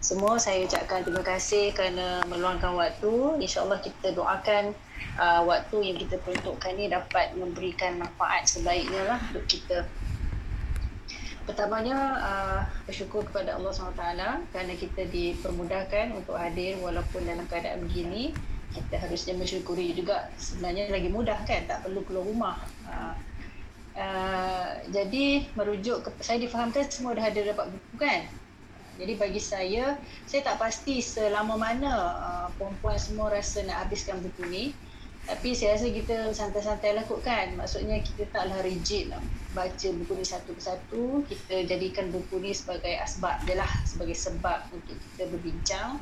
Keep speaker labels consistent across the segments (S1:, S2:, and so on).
S1: semua saya ucapkan terima kasih kerana meluangkan waktu. InsyaAllah kita doakan uh, waktu yang kita peruntukkan ni dapat memberikan manfaat sebaiknya lah untuk kita. Pertamanya uh, bersyukur kepada Allah SWT kerana kita dipermudahkan untuk hadir walaupun dalam keadaan begini. Kita harusnya mensyukuri juga sebenarnya lagi mudah kan tak perlu keluar rumah. Uh, uh, jadi merujuk ke, saya difahamkan semua dah ada dapat buku kan? Jadi bagi saya, saya tak pasti selama mana uh, perempuan semua rasa nak habiskan buku ni. Tapi saya rasa kita santai-santai lah kot kan. Maksudnya kita taklah rigid lah. baca buku ni satu persatu. Kita jadikan buku ni sebagai asbab je lah. Sebagai sebab untuk kita berbincang.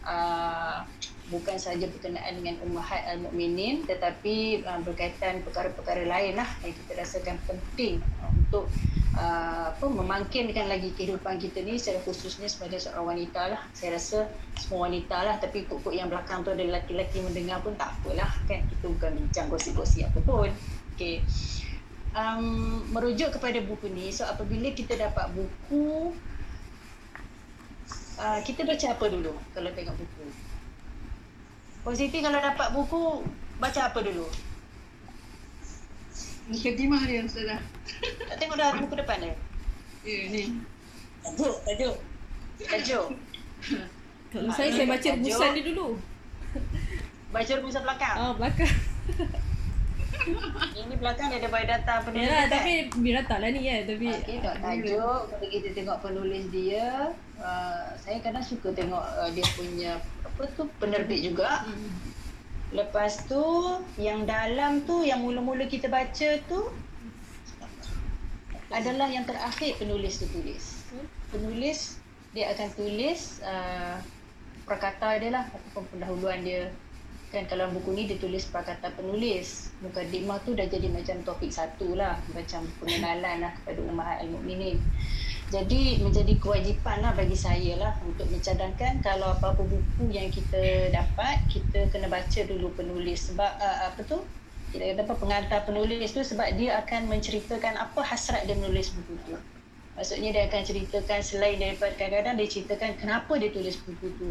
S1: Uh, bukan sahaja berkenaan dengan Ummahat Al-Mu'minin tetapi uh, berkaitan perkara-perkara lain lah yang kita rasakan penting uh, untuk uh, apa memangkinkan lagi kehidupan kita ni secara khususnya sebagai seorang wanita lah saya rasa semua wanita lah tapi pokok yang belakang tu ada lelaki-lelaki mendengar pun tak apalah kan kita bukan bincang gosip-gosip apa pun okay. um, merujuk kepada buku ni so apabila kita dapat buku uh, kita baca apa dulu kalau tengok buku Positi kalau dapat buku baca apa dulu?
S2: Mukadimah dia sudah.
S1: Tak tengok dah buku depan dia?
S2: Ya ni.
S1: Tajuk, tajuk. Tajuk.
S3: Kalau saya, saya baca rumusan dia dulu.
S1: Baca rumusan belakang?
S3: Oh, belakang.
S1: Ini belakang dia ada biodata penulis
S3: Ya,
S1: kan?
S3: tapi biodata lah ni ya. Tapi
S1: Okey, tak tajuk. Kalau kita tengok penulis dia, uh, saya kadang suka tengok uh, dia punya apa tu penerbit juga.
S3: Hmm.
S1: Lepas tu yang dalam tu yang mula-mula kita baca tu adalah yang terakhir penulis tu tulis. Penulis dia akan tulis uh, perkata dia lah ataupun pendahuluan dia. Kan kalau buku ni dia tulis perkata penulis. Mukadimah tu dah jadi macam topik satu lah. Macam pengenalan lah kepada Ummahat Al-Mu'minin. Jadi menjadi kewajipan lah bagi saya lah untuk mencadangkan kalau apa-apa buku yang kita dapat, kita kena baca dulu penulis. Sebab uh, apa tu? Kita kata apa pengantar penulis tu sebab dia akan menceritakan apa hasrat dia menulis buku tu. Maksudnya dia akan ceritakan selain daripada kadang-kadang dia ceritakan kenapa dia tulis buku tu.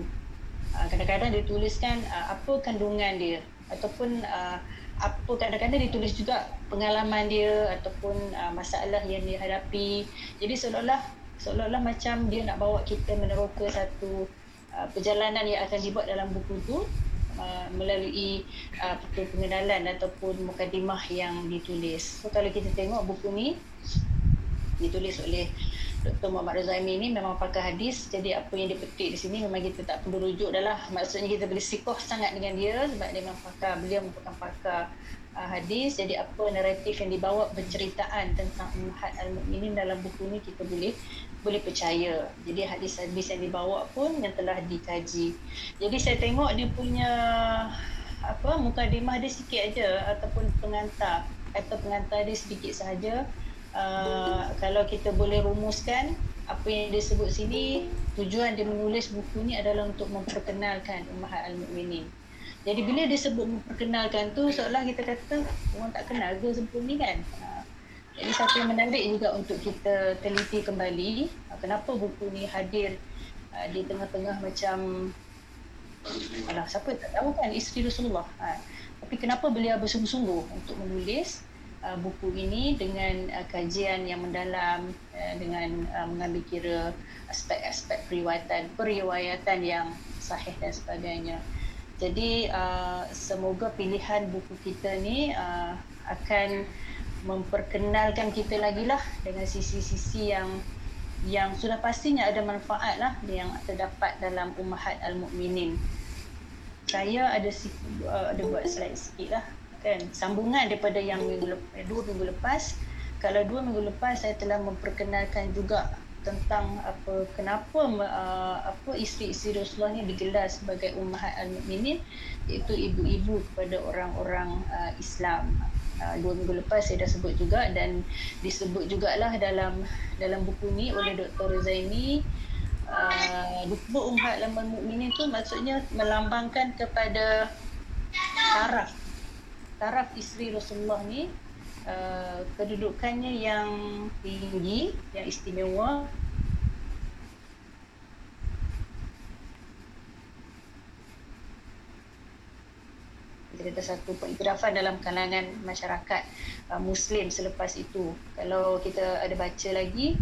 S1: Ah, kadang-kadang dia tuliskan uh, apa kandungan dia ataupun uh, apa kadang-kadang dia tulis juga pengalaman dia ataupun uh, masalah yang dia hadapi. Jadi seolah-olah seolah-olah macam dia nak bawa kita meneroka satu uh, perjalanan yang akan dibuat dalam buku tu uh, melalui uh, pengenalan ataupun mukadimah yang ditulis. So kalau kita tengok buku ni ditulis oleh Dr. Muhammad Razami ni memang pakar hadis. Jadi apa yang dia petik di sini memang kita tak perlu rujuk dah lah. Maksudnya kita boleh sikoh sangat dengan dia sebab dia memang pakar beliau merupakan pakar uh, hadis. Jadi apa naratif yang dibawa penceritaan tentang Ummahat Al-Mu'minin dalam buku ni kita boleh boleh percaya. Jadi hadis-hadis yang dibawa pun yang telah dikaji. Jadi saya tengok dia punya apa mukadimah dia sikit aja ataupun pengantar. Atau pengantar dia sedikit sahaja Uh, kalau kita boleh rumuskan apa yang dia sebut sini tujuan dia menulis buku ni adalah untuk memperkenalkan Ummahat Al-Mu'minin. Jadi bila dia sebut memperkenalkan tu seolah kita kata orang tak kenal ke sebelum ni kan. Uh, jadi satu yang menarik juga untuk kita teliti kembali uh, kenapa buku ni hadir uh, di tengah-tengah macam alah siapa tak tahu kan isteri Rasulullah. Uh, tapi kenapa beliau bersungguh-sungguh untuk menulis uh, buku ini dengan uh, kajian yang mendalam uh, dengan uh, mengambil kira aspek-aspek periwayatan periwayatan yang sahih dan sebagainya. Jadi uh, semoga pilihan buku kita ni uh, akan memperkenalkan kita lagi lah dengan sisi-sisi yang yang sudah pastinya ada manfaat lah yang terdapat dalam Ummahat Al-Mu'minin. Saya ada uh, ada buat slide sikit lah kan sambungan daripada yang minggu lepas, eh, dua minggu lepas kalau dua minggu lepas saya telah memperkenalkan juga tentang apa kenapa uh, apa isteri-isteri Rasulullah ni digelar sebagai ummahat al-mukminin iaitu ibu-ibu kepada orang-orang uh, Islam. Uh, dua minggu lepas saya dah sebut juga dan disebut jugalah dalam dalam buku ni oleh Dr. Zaini uh, disebut ummahat al-mukminin tu maksudnya melambangkan kepada taraf taraf isteri Rasulullah ni uh, kedudukannya yang tinggi, yang istimewa. Kita satu pengiktirafan dalam kalangan masyarakat uh, Muslim selepas itu. Kalau kita ada baca lagi,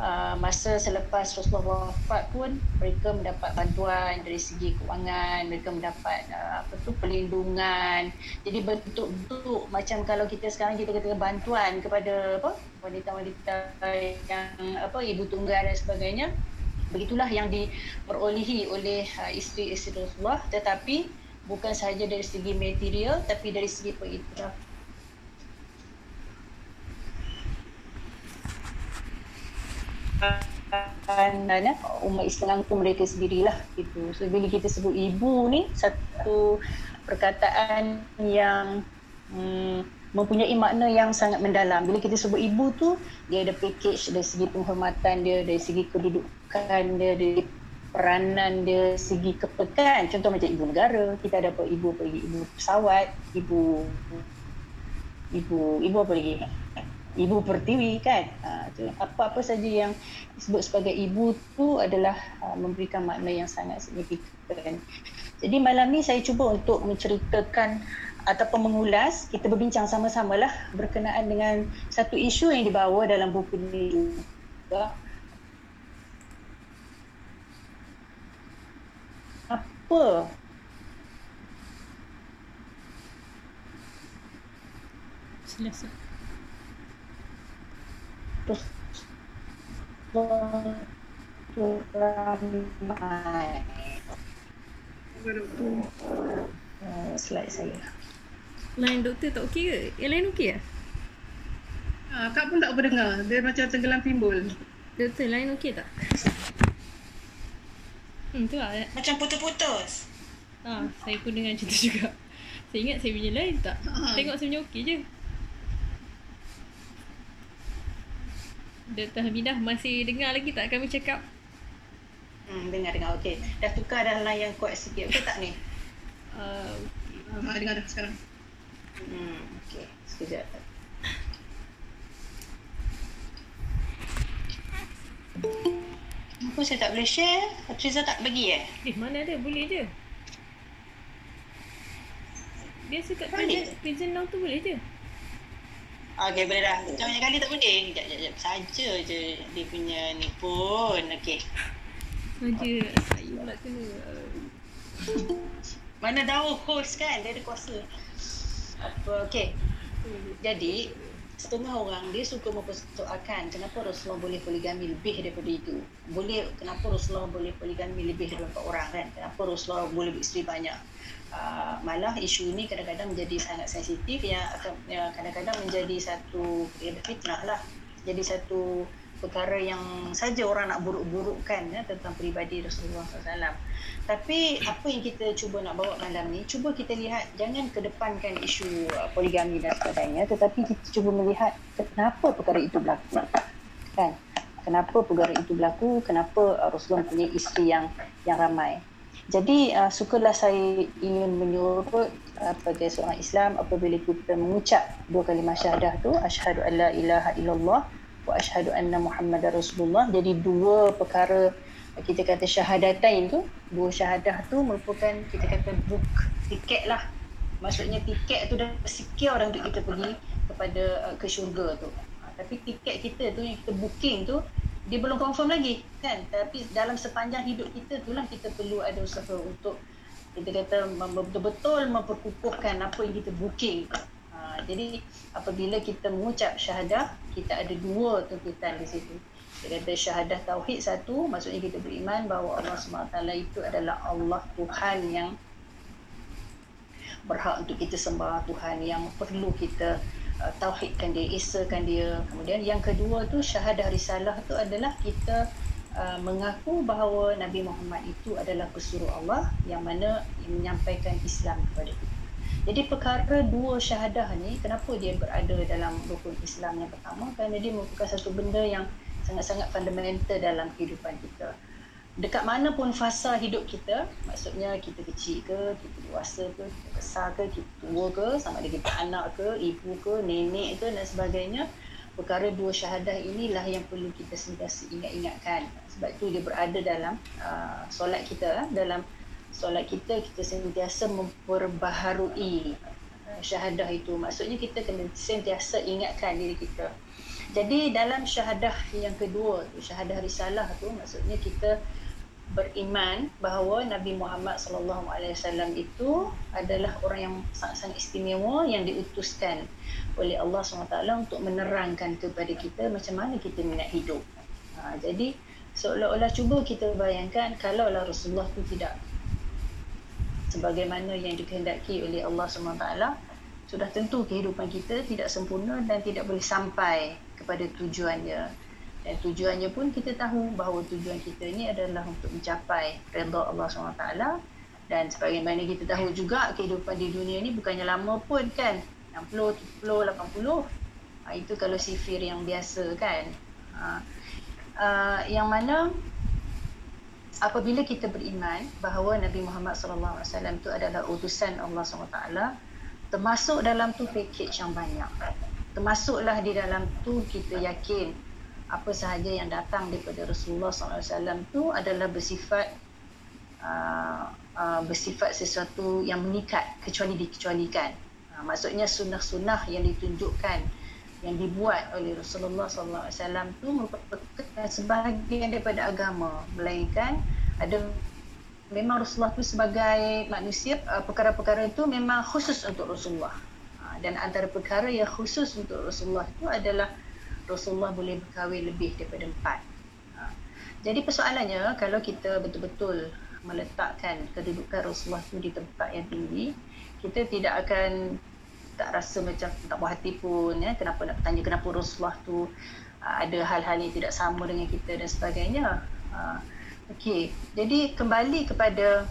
S1: uh, masa selepas Rasulullah wafat pun mereka mendapat bantuan dari segi kewangan, mereka mendapat uh, apa tu perlindungan. Jadi bentuk-bentuk macam kalau kita sekarang kita kata bantuan kepada apa wanita-wanita yang apa ibu tunggal dan sebagainya begitulah yang diperolehi oleh uh, isteri-isteri Rasulullah tetapi bukan sahaja dari segi material tapi dari segi pengiktiraf dan umat Islam tu mereka sendirilah gitu. So bila kita sebut ibu ni satu perkataan yang hmm, mempunyai makna yang sangat mendalam. Bila kita sebut ibu tu dia ada package dari segi penghormatan dia, dari segi kedudukan dia, dari peranan dia, segi kepekan. Contoh macam ibu negara, kita ada apa ibu lagi? Ibu pesawat, ibu ibu ibu apa lagi? Ibu pertiwi kan. Ha, apa-apa saja yang disebut sebagai ibu tu adalah ha, memberikan makna yang sangat signifikan. Jadi malam ni saya cuba untuk menceritakan ataupun mengulas, kita berbincang sama-sama lah berkenaan dengan satu isu yang dibawa dalam buku juga apa
S3: Selesa.
S1: Uh, slide saya.
S3: Line doktor tak okey ke? Yang lain okey ke?
S2: Ha, Kak pun tak apa dengar. Dia macam tenggelam timbul.
S3: Doktor, line okey tak? Hmm, tu lah.
S1: Macam putus-putus.
S3: Ha, saya pun dengar macam tu juga. Saya ingat saya punya line tak.
S2: Ha.
S3: Tengok saya punya okey je. Dr. Hamidah masih dengar lagi tak kami cakap?
S1: Hmm, dengar dengar okey. Dah tukar dah line yang kuat sikit. Okey tak ni?
S3: Uh,
S2: Ha, dengar dah sekarang.
S1: Hmm, okey. Sekejap. Kenapa saya tak boleh share? Patriza tak bagi eh?
S3: eh, mana ada? Boleh je. Biasa kat prison, prison now tu boleh je.
S1: Okey, boleh dah. Macam banyak kali tak boleh. Sekejap, sekejap, sekejap. Saja je dia punya ni pun. Okey.
S3: Saja saya pula kena. Uh,
S1: Mana tahu host kan, dia ada kuasa. Apa, okey. Jadi, setengah orang dia suka mempersoalkan kenapa Rasulullah boleh poligami lebih daripada itu. Boleh, kenapa Rasulullah boleh poligami lebih daripada empat orang kan? Kenapa Rasulullah boleh beristeri banyak? Uh, malah isu ini kadang-kadang menjadi sangat sensitif yang yang kadang-kadang menjadi satu ya, fitnah lah. Jadi satu perkara yang saja orang nak buruk-burukkan ya, tentang peribadi Rasulullah SAW. Tapi apa yang kita cuba nak bawa malam ni, cuba kita lihat jangan kedepankan isu uh, poligami dan sebagainya, tetapi kita cuba melihat kenapa perkara itu berlaku. Kan? Kenapa perkara itu berlaku? Kenapa uh, Rasulullah punya isteri yang yang ramai? Jadi uh, sukalah saya ingin menyuruh uh, sebagai seorang Islam apabila kita mengucap dua kalimah syahadah tu asyhadu alla ilaha illallah wa asyhadu anna muhammadar rasulullah. Jadi dua perkara kita kata syahadatain tu dua syahadah tu merupakan kita kata book tiket lah. Maksudnya tiket tu dah secure dah untuk kita pergi kepada uh, ke syurga tu. Ha, tapi tiket kita tu yang kita booking tu dia belum confirm lagi kan? Tapi dalam sepanjang hidup kita tu lah kita perlu ada usaha untuk kita kata betul-betul memperkukuhkan apa yang kita booking jadi apabila kita mengucap syahadah kita ada dua tuntutan di situ kita kata syahadah tauhid satu maksudnya kita beriman bahawa Allah SWT itu adalah Allah Tuhan yang berhak untuk kita sembah Tuhan yang perlu kita uh, tauhidkan dia, esakan dia. Kemudian yang kedua tu syahadah risalah tu adalah kita uh, mengaku bahawa Nabi Muhammad itu adalah pesuruh Allah yang mana menyampaikan Islam kepada kita. Jadi perkara dua syahadah ni kenapa dia berada dalam rukun Islam yang pertama? Kerana dia merupakan satu benda yang sangat-sangat fundamental dalam kehidupan kita. Dekat mana pun fasa hidup kita maksudnya kita kecil ke kita dewasa ke kita besar ke kita tua ke sama ada kita anak ke ibu ke nenek ke dan sebagainya perkara dua syahadah inilah yang perlu kita sentiasa ingat-ingatkan. Sebab itu dia berada dalam uh, solat kita dalam solat kita kita sentiasa memperbaharui syahadah itu maksudnya kita kena sentiasa ingatkan diri kita jadi dalam syahadah yang kedua syahadah risalah tu maksudnya kita beriman bahawa Nabi Muhammad sallallahu alaihi wasallam itu adalah orang yang sangat-sangat istimewa yang diutuskan oleh Allah SWT untuk menerangkan kepada kita macam mana kita nak hidup. Ha, jadi seolah-olah cuba kita bayangkan kalau lah Rasulullah itu tidak sebagaimana yang dikehendaki oleh Allah SWT sudah tentu kehidupan kita tidak sempurna dan tidak boleh sampai kepada tujuannya. Dan tujuannya pun kita tahu bahawa tujuan kita ni adalah untuk mencapai redha Allah SWT dan sebagaimana kita tahu juga kehidupan di dunia ni bukannya lama pun kan? 60, 70, 80 ha, itu kalau sifir yang biasa kan? Uh, yang mana apabila kita beriman bahawa Nabi Muhammad SAW itu adalah utusan Allah SWT termasuk dalam tu package yang banyak termasuklah di dalam tu kita yakin apa sahaja yang datang daripada Rasulullah SAW itu adalah bersifat uh, uh, bersifat sesuatu yang mengikat kecuali dikecualikan. Uh, maksudnya sunnah-sunnah yang ditunjukkan yang dibuat oleh Rasulullah SAW itu merupakan sebahagian daripada agama melainkan ada memang Rasulullah itu sebagai manusia uh, perkara-perkara itu memang khusus untuk Rasulullah uh, dan antara perkara yang khusus untuk Rasulullah itu adalah Rasulullah boleh berkahwin lebih daripada empat. Ha. Jadi persoalannya kalau kita betul-betul meletakkan kedudukan Rasulullah itu di tempat yang tinggi, kita tidak akan tak rasa macam tak puas hati pun ya kenapa nak bertanya kenapa Rasulullah tu ha, ada hal-hal yang tidak sama dengan kita dan sebagainya. Ha. Okey, jadi kembali kepada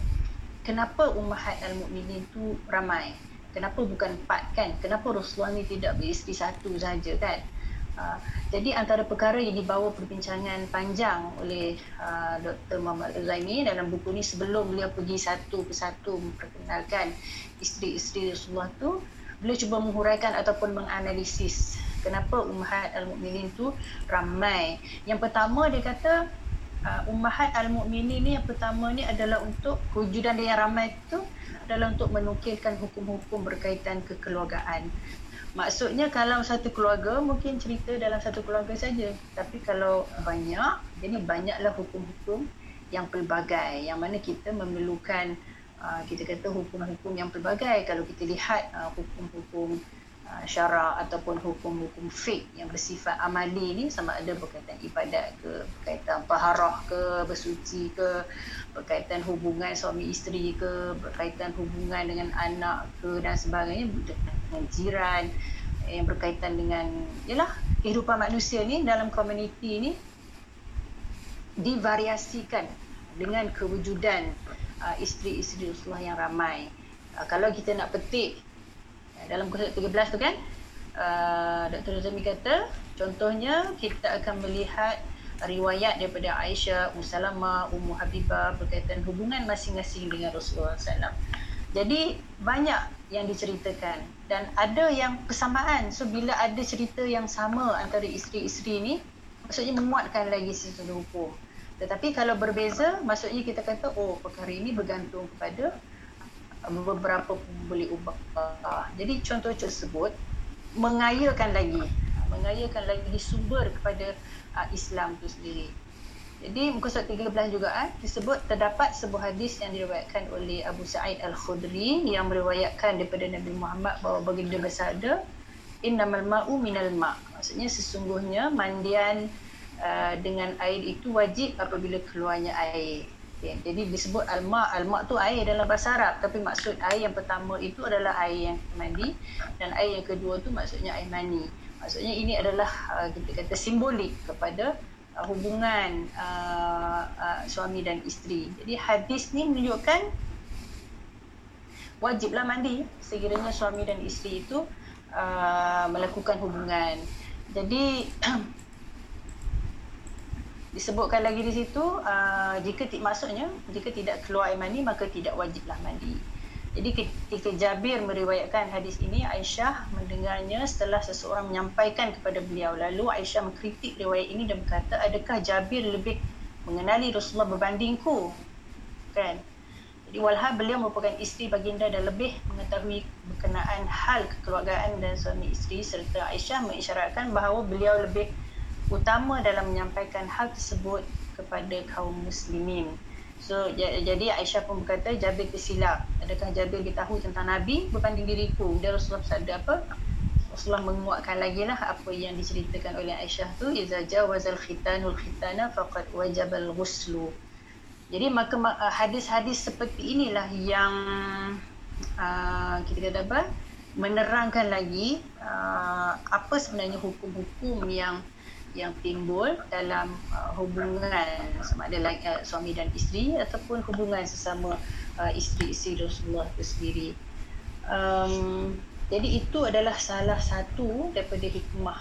S1: kenapa ummahat al-mukminin tu ramai? Kenapa bukan empat kan? Kenapa Rasulullah ni tidak beristeri satu saja kan? Ha, jadi antara perkara yang dibawa perbincangan panjang oleh uh, Dr. Muhammad Zaimi dalam buku ni sebelum beliau pergi satu persatu memperkenalkan isteri-isteri Rasulullah tu beliau cuba menghuraikan ataupun menganalisis kenapa ummahat al-mukminin tu ramai. Yang pertama dia kata uh, ummahat al-mukminin ni yang pertama ni adalah untuk kewujudan dia yang ramai tu adalah untuk menukilkan hukum-hukum berkaitan kekeluargaan. Maksudnya kalau satu keluarga mungkin cerita dalam satu keluarga saja. Tapi kalau banyak, jadi banyaklah hukum-hukum yang pelbagai yang mana kita memerlukan uh, kita kata hukum-hukum yang pelbagai. Kalau kita lihat uh, hukum-hukum uh, syarak ataupun hukum-hukum fiqh yang bersifat amali ni sama ada berkaitan ibadat ke berkaitan taharah ke bersuci ke berkaitan hubungan suami isteri ke berkaitan hubungan dengan anak ke dan sebagainya dengan jiran yang berkaitan dengan yalah kehidupan manusia ni dalam komuniti ni divariasikan dengan kewujudan uh, isteri-isteri Rasulullah yang ramai. Uh, kalau kita nak petik uh, dalam kursus 13 tu kan uh, Dr. Zami kata contohnya kita akan melihat riwayat daripada Aisyah, Ummu Salamah, Ummu Habibah berkaitan hubungan masing-masing dengan Rasulullah SAW. Jadi banyak yang diceritakan dan ada yang persamaan so bila ada cerita yang sama antara isteri-isteri ni maksudnya menguatkan lagi sesuatu hukum tetapi kalau berbeza maksudnya kita kata oh perkara ini bergantung kepada uh, beberapa boleh ubah jadi contoh tersebut mengayakan lagi. Mengayakan lagi sumber kepada uh, Islam itu sendiri. Jadi muka surat 13 juga eh, disebut terdapat sebuah hadis yang diriwayatkan oleh Abu Sa'id Al-Khudri yang meriwayatkan daripada Nabi Muhammad bahawa baginda bersabda innamal ma'u minal ma' maksudnya sesungguhnya mandian uh, dengan air itu wajib apabila keluarnya air okay. jadi disebut al-ma' al-ma' tu air dalam bahasa Arab tapi maksud air yang pertama itu adalah air yang mandi dan air yang kedua tu maksudnya air mani maksudnya ini adalah uh, kita kata simbolik kepada uh, hubungan uh, uh, suami dan isteri. Jadi hadis ni menunjukkan wajiblah mandi sekiranya suami dan isteri itu uh, melakukan hubungan. Jadi disebutkan lagi di situ uh, jika maksudnya jika tidak keluar air mani maka tidak wajiblah mandi. Jadi ketika Jabir meriwayatkan hadis ini, Aisyah mendengarnya setelah seseorang menyampaikan kepada beliau. Lalu Aisyah mengkritik riwayat ini dan berkata, adakah Jabir lebih mengenali Rasulullah berbandingku? Kan? Jadi walhal beliau merupakan isteri baginda dan lebih mengetahui berkenaan hal kekeluargaan dan suami isteri serta Aisyah mengisyaratkan bahawa beliau lebih utama dalam menyampaikan hal tersebut kepada kaum muslimin. So jadi Aisyah pun berkata Jabir tersilap. Adakah Jabir tahu tentang Nabi berbanding diriku? Dia Rasulullah bersabda apa? Rasulullah menguatkan lagi lah apa yang diceritakan oleh Aisyah tu iza jawazal khitanul khitana faqad wajabal ghuslu. Jadi maka uh, hadis-hadis seperti inilah yang uh, kita kata apa? menerangkan lagi uh, apa sebenarnya hukum-hukum yang yang timbul dalam uh, hubungan sama ada like, uh, suami dan isteri ataupun hubungan sesama uh, isteri-isteri Rasulullah itu sendiri. Um, jadi itu adalah salah satu daripada hikmah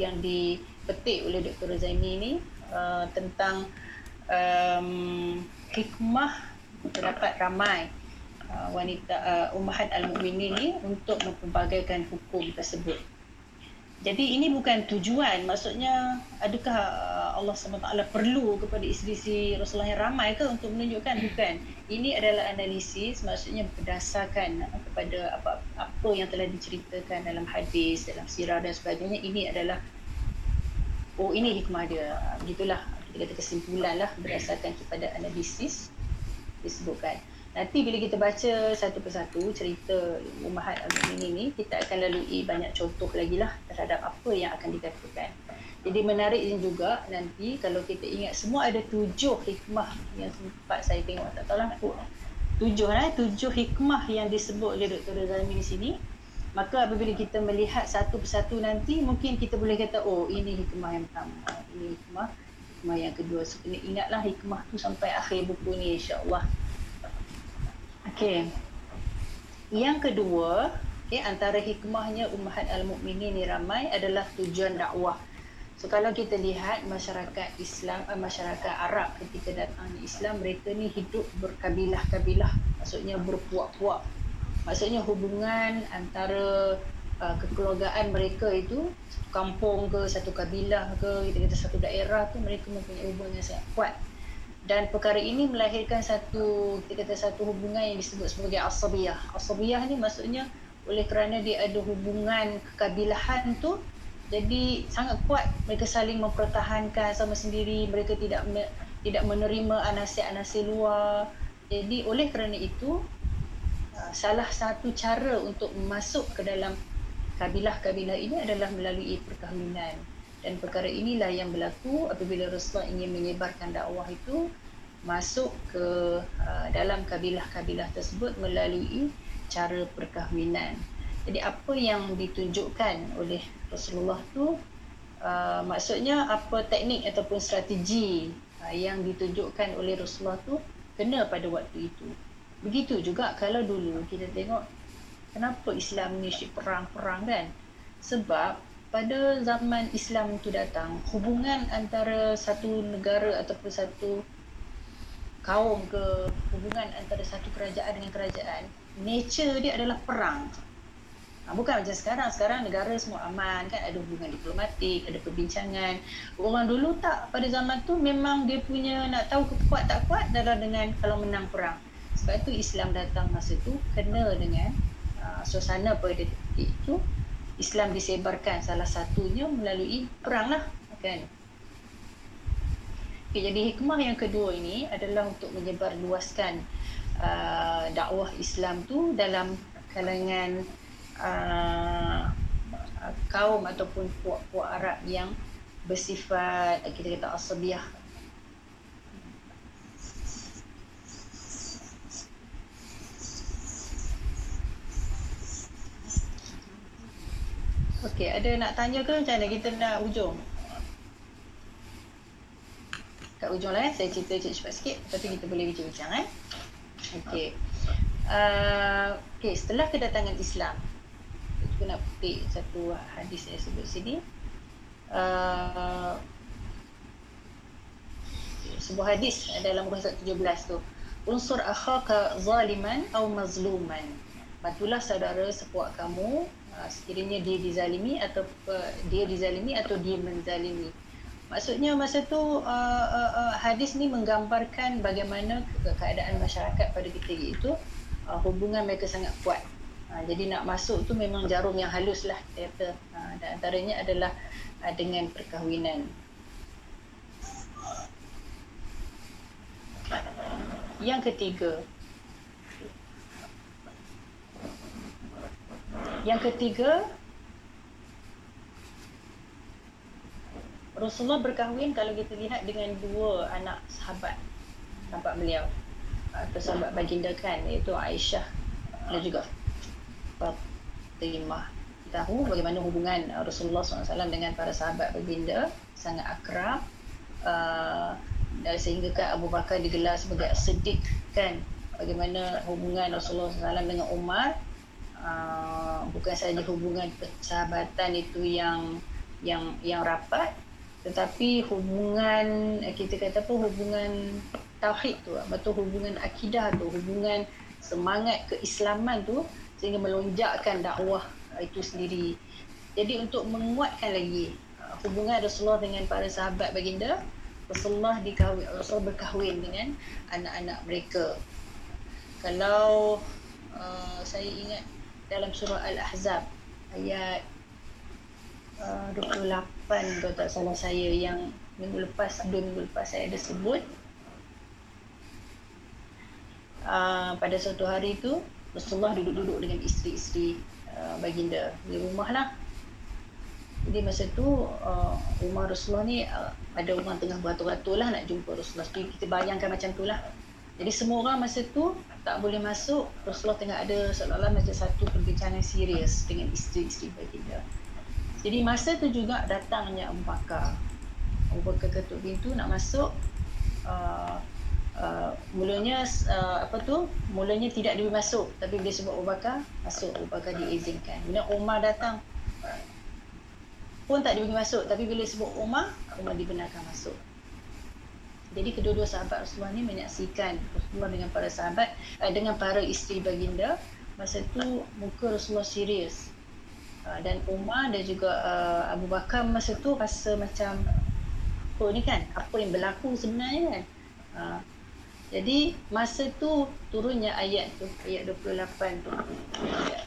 S1: yang dipetik oleh Dr. Zaini ini uh, tentang um, hikmah terdapat ramai uh, wanita uh, ummahat al-mukminin ini untuk mempelbagaikan hukum tersebut. Jadi ini bukan tujuan. Maksudnya adakah uh, Allah SWT perlu kepada isteri-isteri Rasulullah yang ramai ke untuk menunjukkan? Bukan. Ini adalah analisis maksudnya berdasarkan uh, kepada apa apa yang telah diceritakan dalam hadis, dalam sirah dan sebagainya. Ini adalah oh ini hikmah dia. Begitulah kita kata kesimpulan lah berdasarkan kepada analisis disebutkan. Nanti bila kita baca satu persatu cerita Ummahat Al-Mu'minin ni, kita akan lalui banyak contoh lagi lah terhadap apa yang akan dikatakan. Jadi menarik juga nanti kalau kita ingat semua ada tujuh hikmah yang sempat saya tengok. Tak tahu lah tujuh lah, tujuh hikmah yang disebut oleh Dr. Zalmi di sini. Maka apabila kita melihat satu persatu nanti, mungkin kita boleh kata, oh ini hikmah yang pertama, ini hikmah, hikmah yang kedua. So, ingatlah hikmah tu sampai akhir buku ni insyaAllah. Okey. Yang kedua, okay, antara hikmahnya Ummahat Al-Mukminin ni ramai adalah tujuan dakwah. So kalau kita lihat masyarakat Islam, eh, masyarakat Arab ketika datang Islam, mereka ni hidup berkabilah-kabilah. Maksudnya berpuak-puak. Maksudnya hubungan antara uh, kekeluargaan mereka itu satu kampung ke, satu kabilah ke, kita kata satu daerah tu mereka mempunyai hubungan yang sangat kuat dan perkara ini melahirkan satu kita kata satu hubungan yang disebut sebagai asabiyah. Asabiyah ni maksudnya oleh kerana dia ada hubungan kekabilahan tu jadi sangat kuat mereka saling mempertahankan sama sendiri mereka tidak me, tidak menerima anasir-anasir luar jadi oleh kerana itu uh, salah satu cara untuk masuk ke dalam kabilah-kabilah ini adalah melalui perkahwinan dan perkara inilah yang berlaku apabila Rasulullah ingin menyebarkan dakwah itu masuk ke uh, dalam kabilah-kabilah tersebut melalui cara perkahwinan. Jadi apa yang ditunjukkan oleh Rasulullah tu uh, maksudnya apa teknik ataupun strategi uh, yang ditunjukkan oleh Rasulullah tu kena pada waktu itu. Begitu juga kalau dulu kita tengok kenapa Islam ni perang-perang kan? Sebab pada zaman Islam itu datang, hubungan antara satu negara ataupun satu kaum ke hubungan antara satu kerajaan dengan kerajaan, nature dia adalah perang. Ha, bukan macam sekarang. Sekarang negara semua aman kan ada hubungan diplomatik, ada perbincangan. Orang dulu tak pada zaman tu memang dia punya nak tahu kuat tak kuat adalah dengan kalau menang perang. Sebab tu Islam datang masa tu kena dengan uh, suasana pada detik itu Islam disebarkan salah satunya melalui perang lah kan? Okay, jadi hikmah yang kedua ini adalah untuk menyebar luaskan uh, dakwah Islam tu dalam kalangan uh, kaum ataupun puak-puak Arab yang bersifat kita kata asabiah Okey, ada nak tanya ke macam mana kita nak ujung? Kat ujung lah eh, saya cerita cepat sikit Lepas tu kita boleh bincang-bincang eh. Okey. Uh, Okey, setelah kedatangan Islam Kita nak petik satu hadis yang sebut sini. Uh, Sebuah hadis dalam muka 17 tu. Unsur akhaka zaliman atau mazluman. Bantulah saudara sepuak kamu Ah, sekiranya dia dizalimi atau uh, dia dizalimi atau dia menzalimi Maksudnya masa tu uh, uh, uh, hadis ni menggambarkan bagaimana ke- keadaan masyarakat pada ketika itu uh, hubungan mereka sangat kuat. Uh, jadi nak masuk tu memang jarum yang halus lah kata. Uh, dan antaranya adalah uh, dengan perkahwinan. Yang ketiga. Yang ketiga Rasulullah berkahwin kalau kita lihat dengan dua anak sahabat sahabat beliau atau sahabat baginda kan iaitu Aisyah dan juga Fatimah. Tahu bagaimana hubungan Rasulullah SAW dengan para sahabat baginda sangat akrab uh, dan sehingga kan Abu Bakar digelar sebagai Siddiq kan bagaimana hubungan Rasulullah SAW dengan Umar uh, bukan saja hubungan persahabatan itu yang yang yang rapat tetapi hubungan kita kata apa hubungan tauhid tu atau hubungan akidah tu hubungan semangat keislaman tu sehingga melonjakkan dakwah itu sendiri. Jadi untuk menguatkan lagi uh, hubungan Rasulullah dengan para sahabat baginda Rasulullah dikahwin Rasulullah berkahwin dengan anak-anak mereka. Kalau uh, saya ingat dalam surah Al-Ahzab ayat uh, 28 kalau tak salah saya yang minggu lepas dua minggu lepas saya ada sebut. Uh, pada suatu hari itu Rasulullah duduk-duduk dengan isteri-isteri uh, baginda di rumah lah. Jadi masa tu uh, rumah Rasulullah ni uh, ada orang tengah beratur-atur lah nak jumpa Rasulullah. Jadi kita bayangkan macam tu lah jadi semua orang masa tu tak boleh masuk. Rasulullah tengah ada seolah-olah macam satu perbincangan serius dengan isteri-isteri baginda jadi masa tu juga datangnya Abu Bakar. Abu Bakar ketuk pintu nak masuk. Uh, uh, mulanya uh, apa tu? Mulanya tidak diberi masuk. Tapi bila sebut Abu Bakar masuk Abu Bakar diizinkan. Bila Umar datang pun tak diberi masuk. Tapi bila sebut Umar Umar dibenarkan masuk jadi kedua-dua sahabat Rasulullah ni menyaksikan Rasulullah dengan para sahabat uh, dengan para isteri baginda. Masa tu muka Rasulullah serius. Uh, dan Umar dan juga uh, Abu Bakar masa tu rasa macam oh ni kan apa yang berlaku sebenarnya kan? Uh, jadi masa tu turunnya ayat tu ayat 28 tu. Ayat,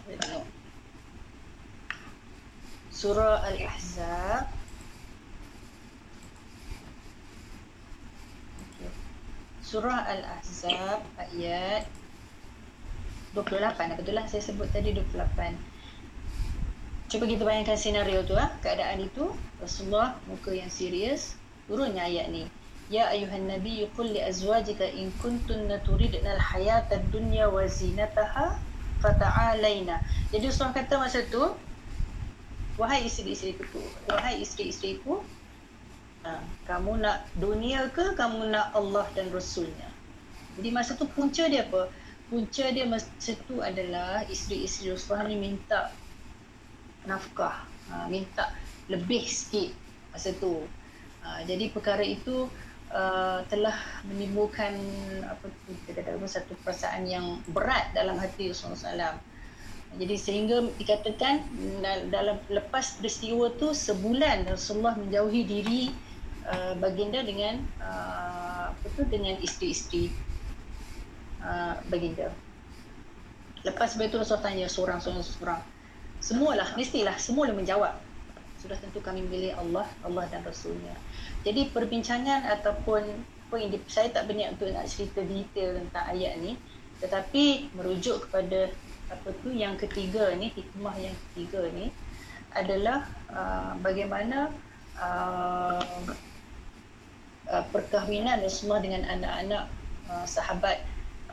S1: surah Al-Ahzab Surah Al-Ahzab ayat 28 betul lah saya sebut tadi 28 Cuba kita bayangkan senario tu ah keadaan itu Rasulullah muka yang serius turunnya ayat ni. Ya ayuhan nabi qul li azwajika in kuntunna turidna al-hayata ad-dunya wa zinataha fata'alaina. Jadi Rasulullah kata masa tu wahai isteri-isteriku wahai isteri-isteriku ha, kamu nak dunia ke kamu nak Allah dan Rasulnya. Jadi masa tu punca dia apa? Punca dia masa tu adalah isteri-isteri Rasulullah ni minta nafkah, ha, minta lebih sikit masa tu. Ha, jadi perkara itu uh, telah menimbulkan apa kita kata satu perasaan yang berat dalam hati Rasulullah SAW. Jadi sehingga dikatakan dalam lepas peristiwa tu sebulan Rasulullah menjauhi diri uh, baginda dengan uh, apa tu dengan isteri-isteri uh, baginda. Lepas itu Rasulullah tanya seorang-seorang seorang. Semualah mestilah semua yang menjawab. Sudah tentu kami memilih Allah, Allah dan Rasulnya. Jadi perbincangan ataupun apa yang di, saya tak berniat untuk nak cerita detail tentang ayat ni tetapi merujuk kepada apa tu yang ketiga ni hikmah yang ketiga ni adalah uh, bagaimana uh, uh, perkahwinan Rasulullah dengan anak-anak uh, sahabat.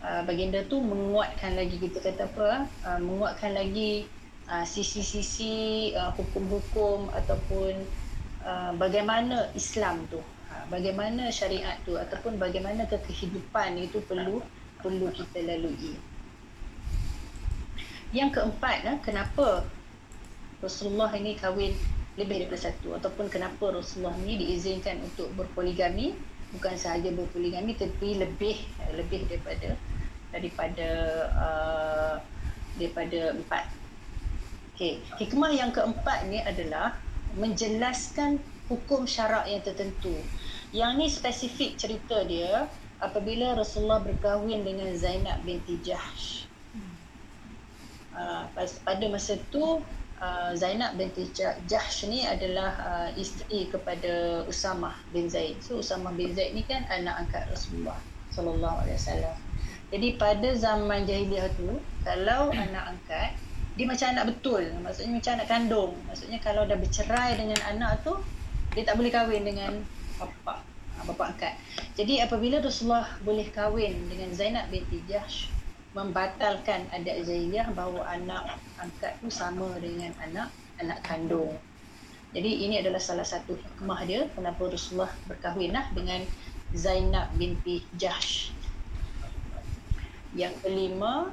S1: Uh, baginda tu menguatkan lagi kita kata apa uh, menguatkan lagi uh, sisi-sisi uh, hukum-hukum ataupun uh, bagaimana Islam tu uh, bagaimana syariat tu ataupun bagaimana kehidupan itu perlu perlu kita lalui. Yang keempat uh, kenapa Rasulullah ini kahwin lebih daripada satu ataupun kenapa Rasulullah ni diizinkan untuk berpoligami bukan sahaja berpoligami tapi lebih lebih daripada daripada uh, daripada empat Okey, hikmah yang keempat ni adalah menjelaskan hukum syarak yang tertentu. Yang ni spesifik cerita dia apabila Rasulullah berkahwin dengan Zainab binti Jahsh. Uh, pada masa tu uh, Zainab binti Jahsh ni adalah uh, isteri kepada Usamah bin Zaid. So Usamah bin Zaid ni kan anak angkat Rasulullah sallallahu alaihi wasallam. Jadi pada zaman jahiliah tu kalau anak angkat dia macam anak betul. Maksudnya macam anak kandung. Maksudnya kalau dah bercerai dengan anak tu dia tak boleh kahwin dengan bapa bapa angkat. Jadi apabila Rasulullah boleh kahwin dengan Zainab binti Jahsh membatalkan adat jahiliah bahawa anak angkat tu sama dengan anak anak kandung. Jadi ini adalah salah satu hikmah dia kenapa Rasulullah berkahwin lah dengan Zainab binti Jahsh. Yang kelima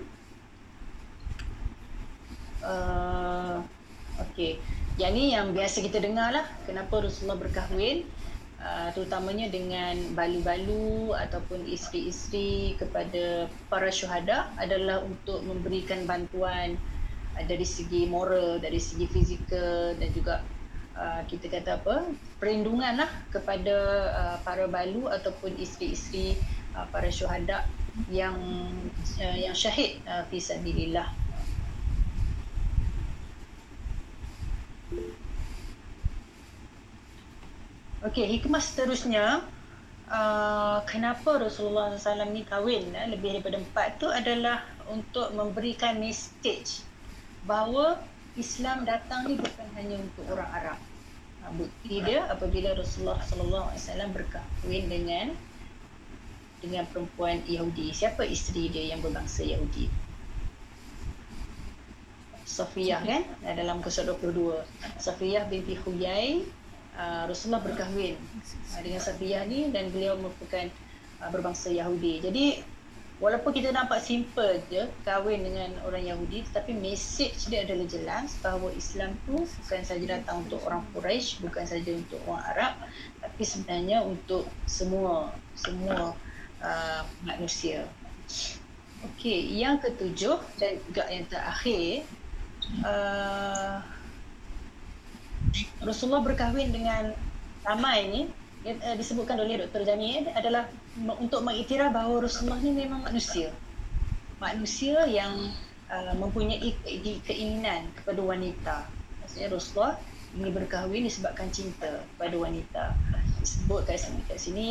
S1: uh, okey. Yang ni yang biasa kita dengar lah kenapa Rasulullah berkahwin Uh, terutamanya dengan balu-balu ataupun isteri-isteri kepada para syuhada adalah untuk memberikan bantuan uh, dari segi moral, dari segi fizikal dan juga uh, kita kata apa perlindungan lah kepada uh, para balu ataupun isteri-isteri uh, para syuhada yang uh, yang syahid uh, fi sabilillah. Okey, hikmah seterusnya uh, kenapa Rasulullah SAW ni kahwin eh, lebih daripada empat tu adalah untuk memberikan message bahawa Islam datang ni bukan hanya untuk orang Arab. Uh, bukti dia apabila Rasulullah SAW berkahwin dengan dengan perempuan Yahudi. Siapa isteri dia yang berbangsa Yahudi? Safiyah kan? Dalam kisah 22. Safiyah binti Huyai uh, Rasulullah berkahwin uh, dengan Safiyah ni dan beliau merupakan uh, berbangsa Yahudi. Jadi walaupun kita nampak simple je kahwin dengan orang Yahudi tetapi message dia adalah jelas bahawa Islam tu bukan saja datang untuk orang Quraisy, bukan saja untuk orang Arab tapi sebenarnya untuk semua semua uh, manusia. Okey, yang ketujuh dan juga yang terakhir uh, Rasulullah berkahwin dengan ramai ni uh, disebutkan oleh Dr. Jami adalah untuk mengiktiraf bahawa Rasulullah ni memang manusia. Manusia yang uh, mempunyai keinginan kepada wanita. Maksudnya Rasulullah ini berkahwin disebabkan cinta kepada wanita. Disebut kat sini, kat sini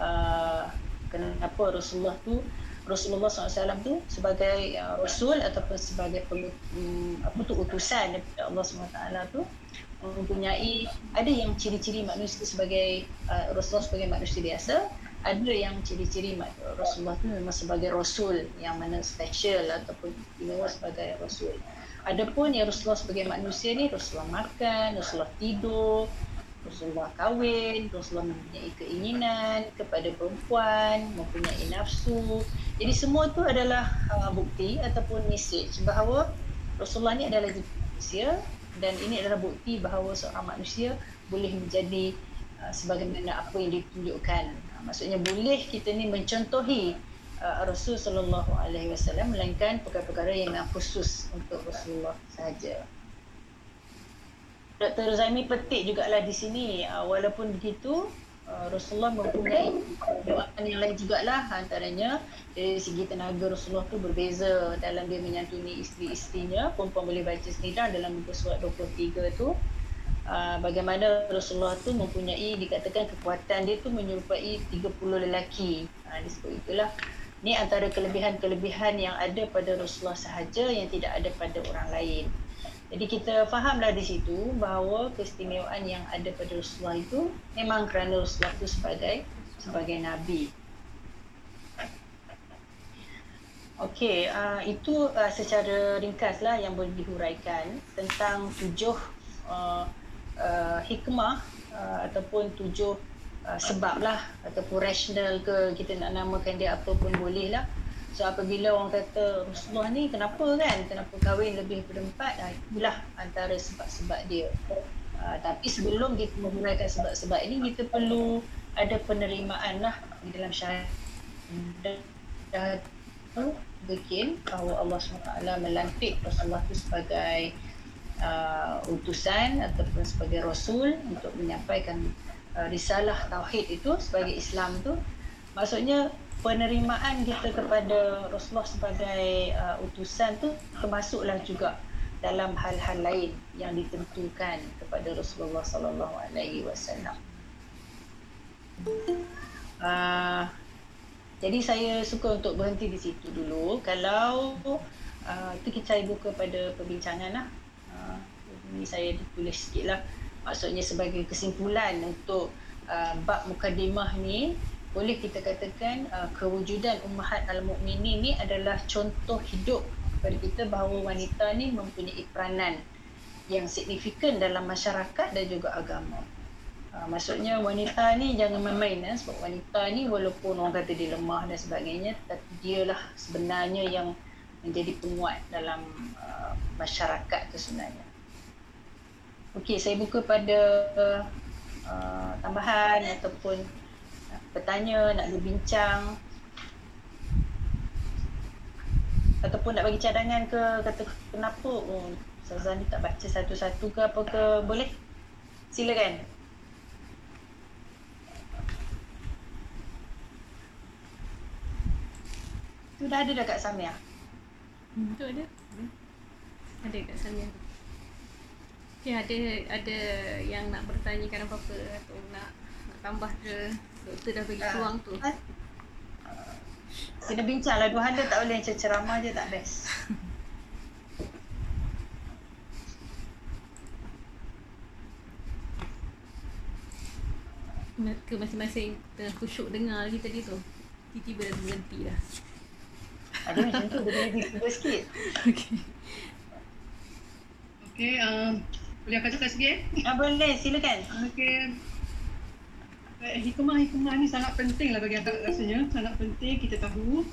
S1: uh, kenapa Rasulullah tu Rasulullah SAW tu sebagai uh, Rasul ataupun sebagai um, apa tu utusan daripada Allah SWT tu mempunyai ada yang ciri-ciri manusia sebagai uh, Rasulullah sebagai manusia biasa ada yang ciri-ciri Rasulullah tu memang sebagai Rasul yang mana special ataupun istimewa sebagai Rasul Adapun yang Rasulullah sebagai manusia ni Rasulullah makan, Rasulullah tidur, Rasulullah kahwin, Rasulullah mempunyai keinginan kepada perempuan, mempunyai nafsu. Jadi semua tu adalah uh, bukti ataupun message bahawa Rasulullah ni adalah manusia dan ini adalah bukti bahawa seorang manusia boleh menjadi uh, sebagaimana apa yang ditunjukkan. Uh, maksudnya boleh kita ni mencontohi uh, Rasul sallallahu alaihi wasallam melainkan perkara-perkara yang khusus untuk Rasulullah sahaja. Dr. Zaimi petik jugalah di sini uh, walaupun begitu uh, Rasulullah mempunyai doaan yang lain jugalah antaranya dari segi tenaga Rasulullah tu berbeza dalam dia menyantuni isteri-isterinya perempuan boleh baca sendiri dalam buku surat 23 tu. Uh, bagaimana Rasulullah tu mempunyai dikatakan kekuatan dia tu menyerupai 30 lelaki. Uh, disebut itulah. Ni antara kelebihan-kelebihan yang ada pada Rasulullah sahaja yang tidak ada pada orang lain jadi kita fahamlah di situ bahawa keistimewaan yang ada pada Rasulullah itu memang kerana Rasulullah itu sebagai sebagai nabi Okey, uh, itu uh, secara ringkaslah yang boleh dihuraikan tentang tujuh uh, uh, hikmah uh, ataupun tujuh uh, sebab lah ataupun rasional ke kita nak namakan dia apa pun boleh lah. So apabila orang kata Rasulullah ni kenapa kan? Kenapa kahwin lebih daripada empat? Uh, itulah antara sebab-sebab dia. Uh, tapi sebelum kita menguraikan sebab-sebab ini kita perlu ada penerimaan lah di dalam syariat bikin bahawa Allah SWT melantik Rasulullah itu sebagai uh, utusan ataupun sebagai rasul untuk menyampaikan uh, risalah tauhid itu sebagai Islam tu maksudnya penerimaan kita kepada Rasulullah sebagai uh, utusan tu termasuklah juga dalam hal-hal lain yang ditentukan kepada Rasulullah sallallahu alaihi wasallam. Uh, jadi saya suka untuk berhenti di situ dulu. Kalau uh, itu kita saya buka pada perbincangan lah. Uh, ini saya tulis sikit lah. Maksudnya sebagai kesimpulan untuk uh, bab mukadimah ni boleh kita katakan uh, kewujudan ummahat al-mukminin ni adalah contoh hidup kepada kita bahawa wanita ni mempunyai peranan yang signifikan dalam masyarakat dan juga agama. Uh, maksudnya wanita ni jangan main-main eh, sebab wanita ni walaupun orang kata dia lemah dan sebagainya tapi dialah sebenarnya yang menjadi penguat dalam uh, masyarakat tu sebenarnya. Okey, saya buka pada uh, tambahan ataupun bertanya, nak berbincang. Ataupun nak bagi cadangan ke kata kenapa? Oh, Sazan ni tak baca satu-satu ke apa ke? Boleh? Silakan. Tu dah ada dah kat Samia?
S3: Hmm, tu ada. Ada kat Samia. Okay, ada ada yang nak bertanyakan apa-apa atau nak nak tambah ke doktor dah bagi
S1: Ah.
S3: peluang tu.
S1: Ah. kena bincang lah dua handa tak boleh macam ceramah je tak best
S3: Ke masing-masing tengah khusyuk dengar lagi tadi tu. Tiba-tiba dah berhenti dah.
S1: ada macam tu dia boleh tiba sikit
S3: Okay.
S2: Okey, uh, boleh akak cakap sikit eh?
S1: ah, boleh silakan
S2: Okey. Eh, Hikmah-hikmah ni sangat penting lah bagi akak rasanya. Sangat penting kita tahu.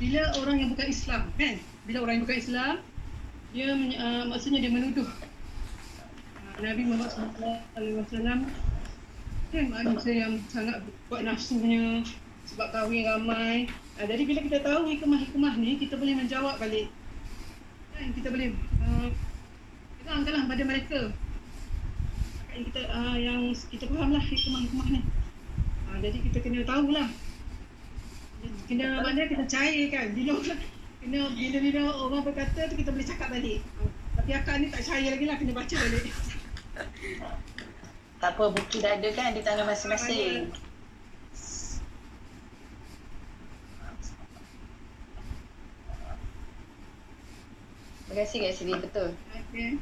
S2: Bila orang yang bukan Islam, kan? Bila orang yang bukan Islam, dia uh, maksudnya dia menuduh uh, Nabi Muhammad SAW kan manusia yang sangat kuat nafsunya sebab kahwin ramai. Uh, jadi bila kita tahu hikmah-hikmah ni, kita boleh menjawab balik. Kan? Kita boleh uh, terangkanlah pada mereka yang kita uh, yang kita fahamlah hikmah-hikmah ni. Uh, jadi kita kena tahulah. Kena mana kita percaya kan. Bila kena bila bila orang berkata tu kita boleh cakap balik. Uh, tapi akak ni tak percaya lagi lah kena baca balik.
S1: tak apa buku dah ada kan di tangan masing-masing Terima kasih Kak Sri, betul.
S2: Okey.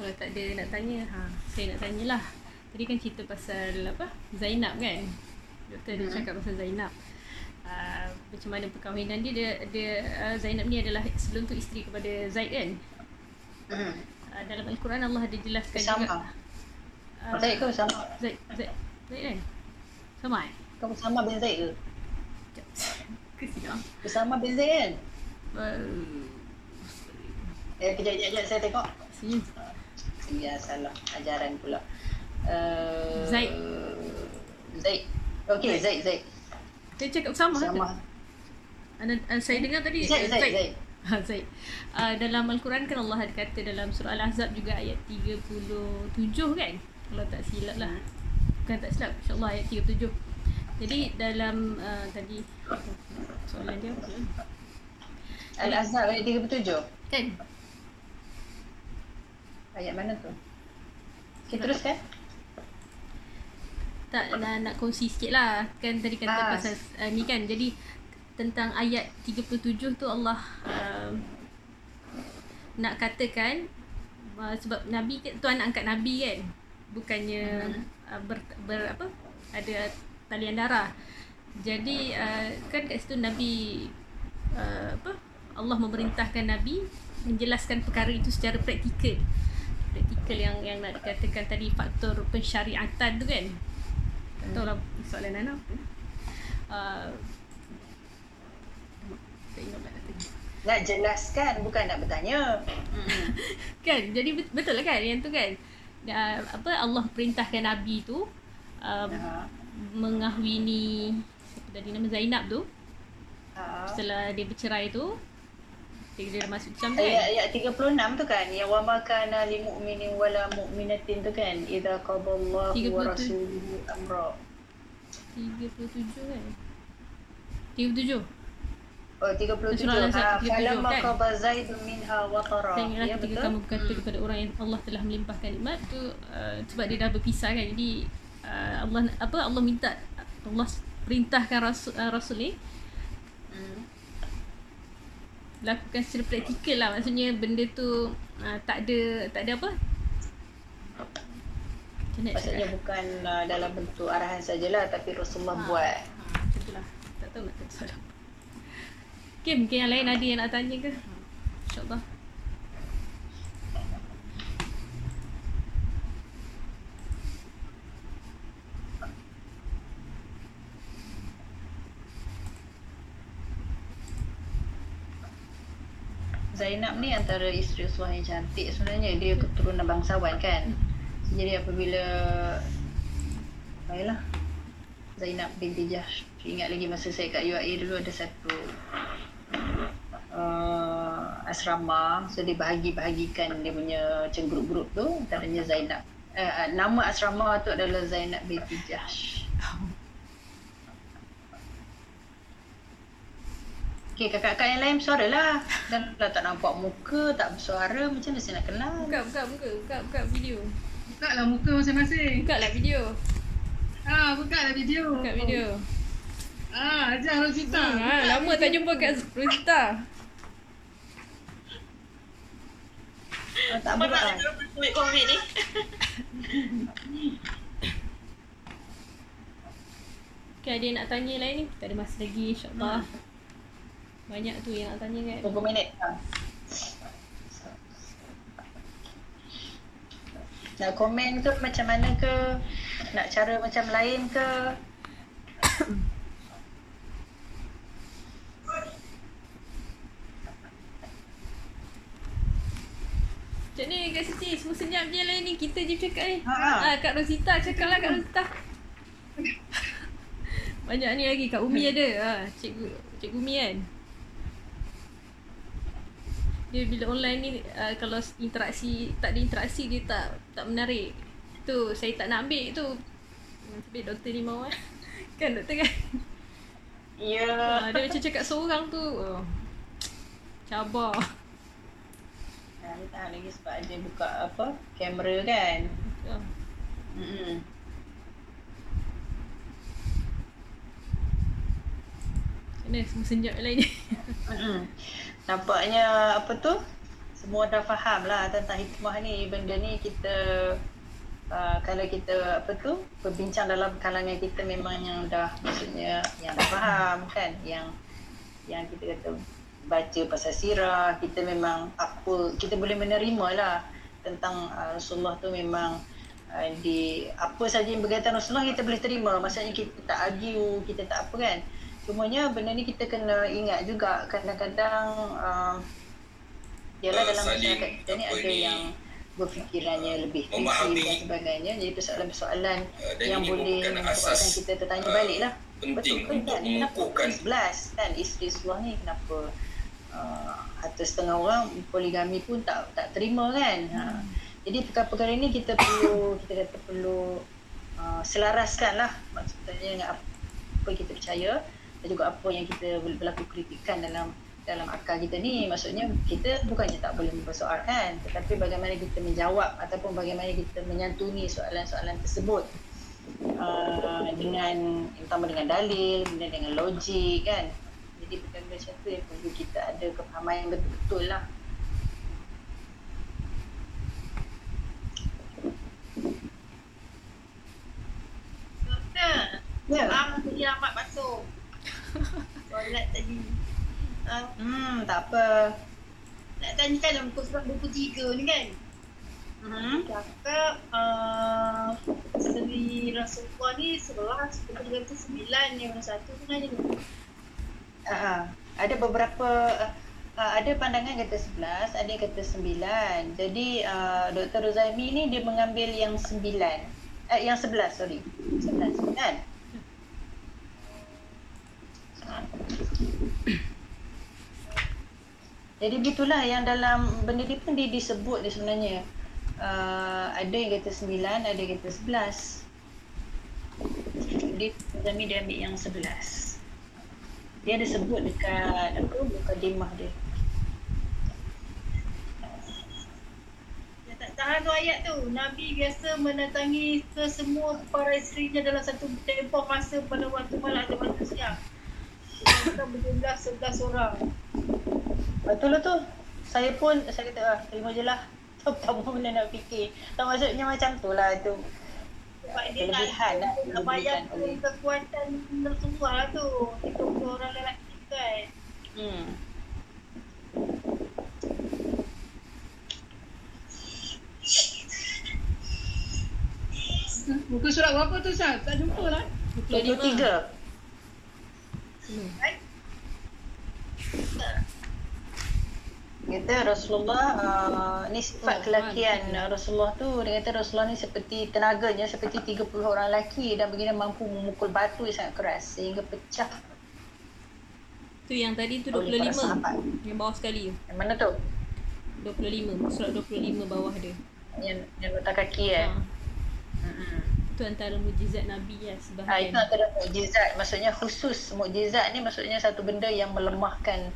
S3: Kalau tak ada nak tanya, ha, saya nak tanyalah. Tadi kan cerita pasal apa? Zainab kan? Doktor dia
S1: Hmm.
S3: cakap pasal Zainab. Uh, macam mana perkahwinan dia, dia, dia uh, Zainab ni adalah sebelum tu isteri kepada Zaid kan?
S1: Hmm.
S3: Uh, dalam Al-Quran Allah ada jelaskan
S1: Sama.
S3: juga. Uh,
S1: Zaid kau sama.
S3: Zaid, Zaid, Zaid kan? Sama eh?
S1: Kau sama bin Zaid ke?
S3: Kesian.
S1: Bersama bin Zaid kan?
S3: Uh,
S1: Eh, kejap, kejap, kejap, saya tengok.
S3: sini.
S1: Ya, salah. Ajaran pula. Uh,
S3: Zaid.
S1: Zaid. Okey, Zaid, Zaid.
S3: Dia cakap sama.
S1: Sama.
S3: Anda, uh, saya dengar tadi
S1: Zaid,
S3: eh,
S1: Zaid, Zaid.
S3: Ha, Zaid. Uh, dalam Al-Quran kan Allah ada kata dalam surah Al-Ahzab juga ayat 37 kan? Kalau tak silap lah. Bukan tak silap. InsyaAllah ayat 37. Jadi dalam uh, tadi soalan dia apa?
S1: Al-Azhar ayat 37.
S3: Kan?
S1: Ayat mana tu? Okay, teruskan.
S3: Tak nak, nak kongsi sikit lah. Kan tadi kata
S1: Ah.
S3: pasal uh, ni kan. Jadi tentang ayat 37 tu Allah uh, Nak katakan uh, Sebab Nabi tu anak angkat Nabi kan? Bukannya uh, ber, ber, apa? Ada talian darah Jadi uh, kan kat situ Nabi uh, apa? Allah memerintahkan Nabi menjelaskan perkara itu secara praktikal praktikal yang yang nak dikatakan tadi faktor pensyariatan tu kan? Tak tahu lah soalan Nana apa uh, tak ingat pula nak
S1: jelaskan, bukan nak bertanya.
S3: kan? Jadi bet- betul lah kan? Yang tu kan? Uh, apa Allah perintahkan Nabi tu um,
S1: Ha.
S3: mengahwini siapa tadi nama Zainab tu.
S1: Ha.
S3: setelah dia bercerai tu dia, dia masuk Islam tu kan?
S1: Ayat, ayat 36 tu kan? Yang wa ma kana lil mu'minin wala mu'minatin tu kan? Idza qadallahu wa
S3: 37.
S1: rasuluhu amra.
S3: 37 kan? 37
S1: Oh 37
S3: Surah
S1: ha
S3: 37,
S1: falamma
S3: kan?
S1: qada zaidun minha wa tara ya
S3: ketika
S1: betul.
S3: kamu berkata kepada orang yang Allah telah melimpahkan nikmat tu uh, sebab dia dah berpisah kan? Jadi uh, Allah apa? Allah minta Allah perintahkan rasul uh, rasul ni
S1: Hmm.
S3: Lakukan secara praktikal lah maksudnya benda tu uh, tak ada tak ada apa
S1: Maksudnya
S3: cakap?
S1: bukan uh, dalam bentuk arahan sajalah tapi Rasulullah
S3: Ha.
S1: buat.
S3: ha, macam tak tahu nak kata soalan Okay, mungkin yang lain ada yang nak tanya ke? InsyaAllah.
S1: Zainab ni antara isteri Rasulullah yang cantik sebenarnya. Dia keturunan bangsawan kan. Jadi apabila Baiklah. Zainab binti Jahsh Ingat lagi masa saya kat UAE dulu ada satu uh, asrama. So dia bahagi-bahagikan dia punya macam grup-grup tu. Antaranya Zainab. Uh, Nama asrama tu adalah Zainab binti Jahsh Okay, kakak-kakak yang lain bersuara lah Dan kalau tak nampak muka, tak bersuara Macam mana saya nak kenal?
S3: Buka, buka, buka, buka, buka video.
S2: Buka lah muka masing-masing.
S3: Buka lah video.
S2: Ah, buka lah video.
S3: Buka video.
S2: Ah, ajar Rosita.
S3: Hmm, ha, lama tak jumpa kat Rosita.
S1: Oh, tak boleh lah
S4: Covid Covid ni.
S3: Okay, ada yang nak tanya lain ni? Kita ada masa lagi insyaAllah. Banyak tu yang nak tanya kan.
S1: Berapa minit? Ha. Nak komen ke macam mana ke? Nak cara macam lain ke?
S3: Macam ni Kak Siti, semua senyap je lain ni. Kita je cakap ni.
S1: Ha, ha.
S3: Ah, Kak Rosita, cakap lah Kak Rosita. Banyak ni lagi. Kak Umi ada. Ha, cikgu, cikgu Umi kan. Dia bila online ni, uh, kalau interaksi, tak ada interaksi, dia tak tak menarik. Tu, saya tak nak ambil tu. Tapi doktor ni mau eh. Kan doktor kan?
S1: Ya.
S3: Ha, dia macam cakap seorang tu. Oh. Cabar.
S1: Ni tahan lagi sebab ada buka apa? Kamera kan?
S3: Ha.
S1: Hmm.
S3: Mana semua senyap lain ni?
S1: Nampaknya apa tu? Semua dah faham lah tentang hikmah ni. Benda ni kita uh, kalau kita apa tu berbincang dalam kalangan kita memang yang dah maksudnya yang dah faham kan yang yang kita kata baca pasal sirah kita memang apa kita boleh menerima lah tentang uh, Rasulullah tu memang uh, di apa saja yang berkaitan Rasulullah kita boleh terima maksudnya kita tak argue kita tak apa kan cumanya benda ni kita kena ingat juga. Kadang-kadang uh, Yalah
S5: Uh,
S1: dalam
S5: saling
S1: masyarakat kita ni ada
S5: ni,
S1: yang berfikirannya lebih
S5: memahami.
S1: kritis dan sebagainya. Jadi persoalan-persoalan
S5: Uh,
S1: yang
S5: ini
S1: boleh menyebabkan
S5: asas,
S1: kita tertanya
S5: uh,
S1: balik lah
S5: penting
S1: betul ke
S5: untuk
S1: kan kenapa 11 kan isteri seluar ni kenapa uh, atau setengah orang poligami pun tak tak terima kan? Ha. jadi perkara-perkara ni kita perlu kita kata perlu uh, selaraskan lah maksudnya dengan apa yang kita percaya juga apa yang kita berlaku kritikan dalam dalam akal kita ni maksudnya kita bukannya tak boleh mempersoalkan tetapi bagaimana kita menjawab ataupun bagaimana kita menyantuni soalan-soalan tersebut uh, dengan terutama dengan dalil kemudian dengan logik kan jadi benda-benda macam tu yang perlu kita ada kefahaman yang betul-betul lah
S4: Doktor.
S1: Ya.
S4: Maaf tadi lambat masuk. Solat tadi. Uh,
S1: hmm tak apa
S4: nak tanyakan dalam muka surat 23 ni kan.
S1: hmm.
S4: Cakap uh, Seri Rasulullah ni 11 seperti dengan tu 9 yang mana satu tu nanya ni.
S1: uh, ada beberapa uh, uh, ada pandangan kata 11, ada yang kata 9. Jadi uh, Dr. Rozaimi ni dia mengambil yang 9. Eh, yang 11, sorry. 11, kan? Jadi begitulah yang dalam benda ni pun dia disebut dia sebenarnya. Uh, ada yang kata 9, ada yang kata 11. Jadi Rozaimi dia ambil yang 11. Dia ada sebut dekat apa mukadimah dia.
S4: Dia tahan tu ayat tu. Nabi biasa mendatangi ke semua para isterinya dalam satu tempoh masa pada waktu malam atau waktu siang. Kita berjumlah 11 orang.
S1: Betul lah tu. Saya pun saya kata ah, terima je lah. Tak tahu mana nak fikir. Tak maksudnya macam tu lah tu.
S4: Sebab dia nak,
S1: lah.
S4: nak
S1: Kelebihan oleh-
S4: kekuatan Rasulullah lah tu. 30 orang lelaki kan.
S1: Hmm.
S2: Muka surat berapa tu Sal? Tak jumpa lah.
S1: 23.
S4: Kan?
S1: Kata Rasulullah uh, ni sifat
S3: Oh,
S1: kelakian. Rasulullah tu dia kata Rasulullah ni seperti tenaganya seperti 30 orang lelaki dan begini mampu memukul batu yang sangat keras sehingga pecah
S3: Tu yang tadi tu
S1: oleh para
S3: 25.
S1: sahabat.
S3: Yang bawah sekali tu.
S1: Yang mana tu?
S3: 25. Surat 25 bawah dia.
S1: Yang yang letak kaki eh.
S3: Ha. Tu antara mujizat Nabi
S1: Ha,
S3: sebahagian.
S1: itu antara mukjizat maksudnya khusus mukjizat ni maksudnya satu benda yang melemahkan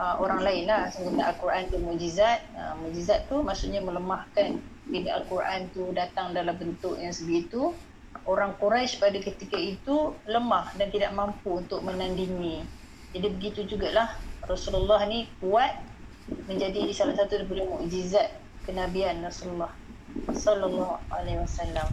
S1: uh, orang lain lah. Sehingga Al-Quran tu mukjizat uh, mukjizat tu maksudnya melemahkan. Bila Al-Quran tu datang dalam bentuk yang sebegitu orang Quraisy pada ketika itu lemah dan tidak mampu untuk menandingi. Jadi begitu jugalah Rasulullah ni kuat menjadi salah satu daripada mukjizat kenabian Rasulullah sallallahu alaihi wasallam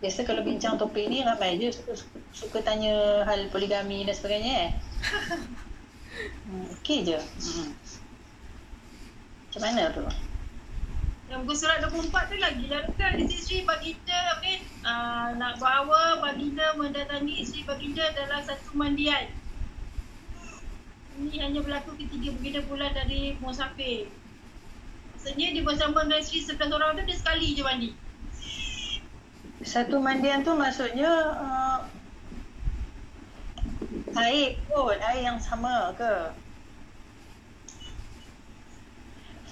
S1: Biasa kalau bincang topik ni ramai je suka, suka tanya hal poligami dan sebagainya eh. Hmm, Okey je. Hmm. Macam mana tu?
S4: Yang muka surat 24 tu lagi lah kan isteri baginda okay? uh, nak bawa baginda mendatangi isteri baginda dalam satu mandian. Ini hanya berlaku ketika baginda pulang dari musafir. Maksudnya dia bersama dengan isteri 11 orang tu dia sekali je mandi.
S1: Satu mandian tu maksudnya uh, air kot, air yang sama ke?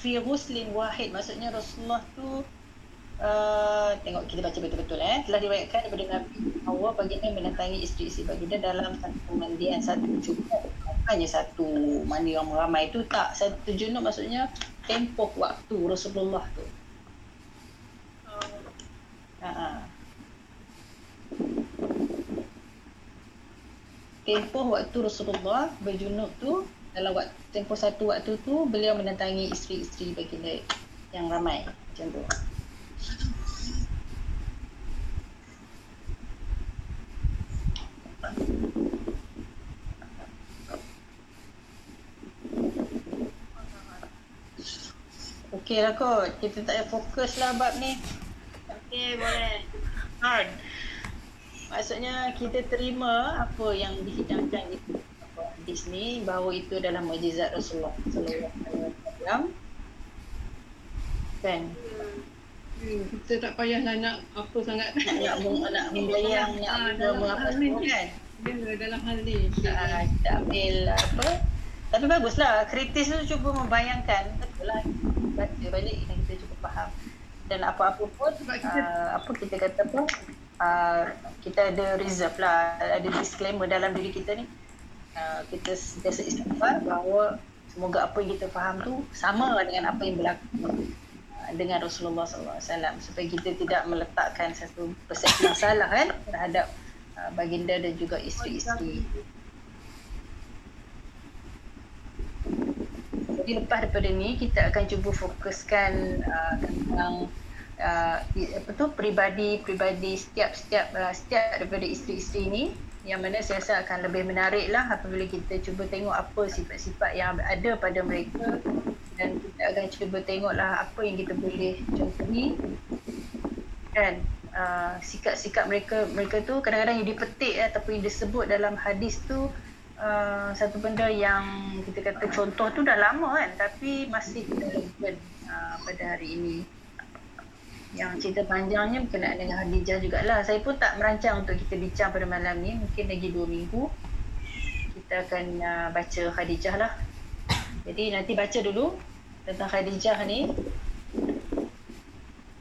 S1: Fi ghuslin wahid maksudnya Rasulullah tu uh, tengok kita baca betul-betul eh. Telah diriwayatkan daripada Nabi Hawa baginda mendatangi isteri-isteri baginda dalam satu mandian satu junub. Hanya satu mandi yang ramai tu tak. Satu junub maksudnya tempoh waktu Rasulullah tu.
S4: Uh,
S1: Ha. Tempoh waktu Rasulullah berjunub tu dalam waktu tempoh satu waktu tu beliau mendatangi isteri-isteri baginda yang ramai macam tu. Okey lah kot. Kita tak payah fokus lah bab ni.
S4: okay boleh.
S1: hard. Maksudnya kita terima apa yang dihidangkan di hadis ni bahawa itu adalah mukjizat Rasulullah sallallahu alaihi wasallam. Kan?
S2: Hmm, kita tak payahlah nak apa sangat.
S1: Nak nak membayang nak
S2: Ah,
S1: apa apa semua kan.
S2: Ya, dalam hal ni.
S1: Ah, kita ambil apa tapi baguslah kritis tu cuba membayangkan betul lah baca balik dan kita cuba faham dan apa-apa pun
S2: Sebab kita-
S1: uh, apa kita kata pun uh, kita ada reserve lah ada disclaimer dalam diri kita ni. Uh, kita sentiasa istighfar bahawa semoga apa yang kita faham tu sama dengan apa yang berlaku uh, dengan Rasulullah SAW supaya kita tidak meletakkan satu persepsi yang salah kan terhadap uh, baginda dan juga isteri-isteri. Jadi lepas daripada ni kita akan cuba fokuskan uh, tentang uh, apa tu peribadi-peribadi setiap-setiap uh, setiap daripada isteri-isteri ni yang mana saya rasa akan lebih menarik lah apabila kita cuba tengok apa sifat-sifat yang ada pada mereka. Dan kita akan cuba tengoklah apa yang kita boleh contohi. Kan? Uh, sikap-sikap mereka mereka tu kadang-kadang yang dipetik eh, ataupun yang disebut dalam hadis tu uh, satu benda yang kita kata contoh tu dah lama kan tapi masih relevan uh, pada hari ini yang cerita panjangnya berkenaan dengan Khadijah jugalah. Saya pun tak merancang untuk kita bincang pada malam ni. Mungkin lagi dua minggu kita akan uh, baca Khadijah lah. Jadi nanti baca dulu tentang Khadijah ni.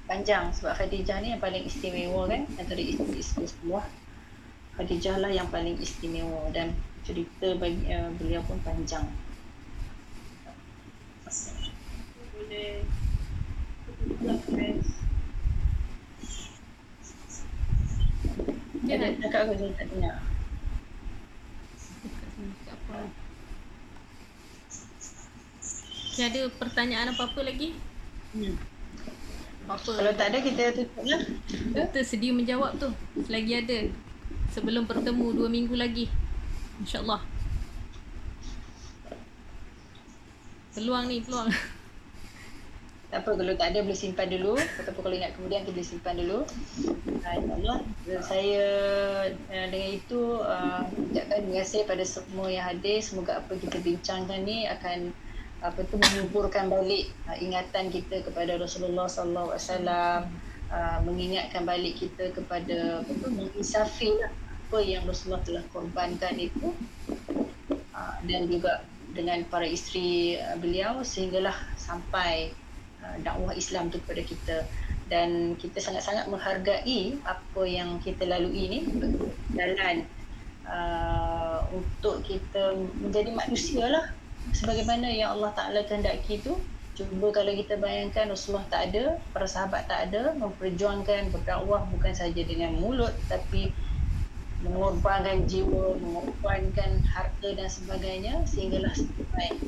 S1: Panjang sebab Khadijah ni yang paling istimewa kan antara isteri-isteri semua. Khadijah lah yang paling istimewa dan cerita bagi uh, beliau pun panjang.
S4: Boleh. Boleh.
S1: Ada cakap aku saya tak dengar.
S3: Okay, ada pertanyaan apa-apa lagi?
S1: Hmm.
S3: Apa?
S1: Kalau tak ada kita tutup lah.
S3: Doktor sedia menjawab tu Selagi ada Sebelum bertemu dua minggu lagi InsyaAllah Peluang ni peluang
S1: Tak apa kalau tak ada boleh simpan dulu ataupun kalau ingat kemudian kita boleh simpan dulu. Uh, InsyaAllah saya uh, dengan itu uh, ucapkan terima kasih pada semua yang hadir. Semoga apa kita bincangkan ni akan apa tu menguburkan balik ingatan kita kepada Rasulullah uh, mengingatkan balik kita kepada apa tu menginsafi lah apa yang Rasulullah telah korbankan itu dan juga dengan para isteri beliau sehinggalah sampai dakwah Islam tu kepada kita. Dan kita sangat-sangat menghargai apa yang kita lalui ni. Jalan uh, untuk kita menjadi manusia lah. Sebagaimana yang Allah Ta'ala kehendaki tu. Cuba kalau kita bayangkan Rasulullah tak ada para sahabat tak ada memperjuangkan berdakwah bukan saja dengan mulut tapi mengorbankan jiwa, mengorbankan harta dan sebagainya sehinggalah sampai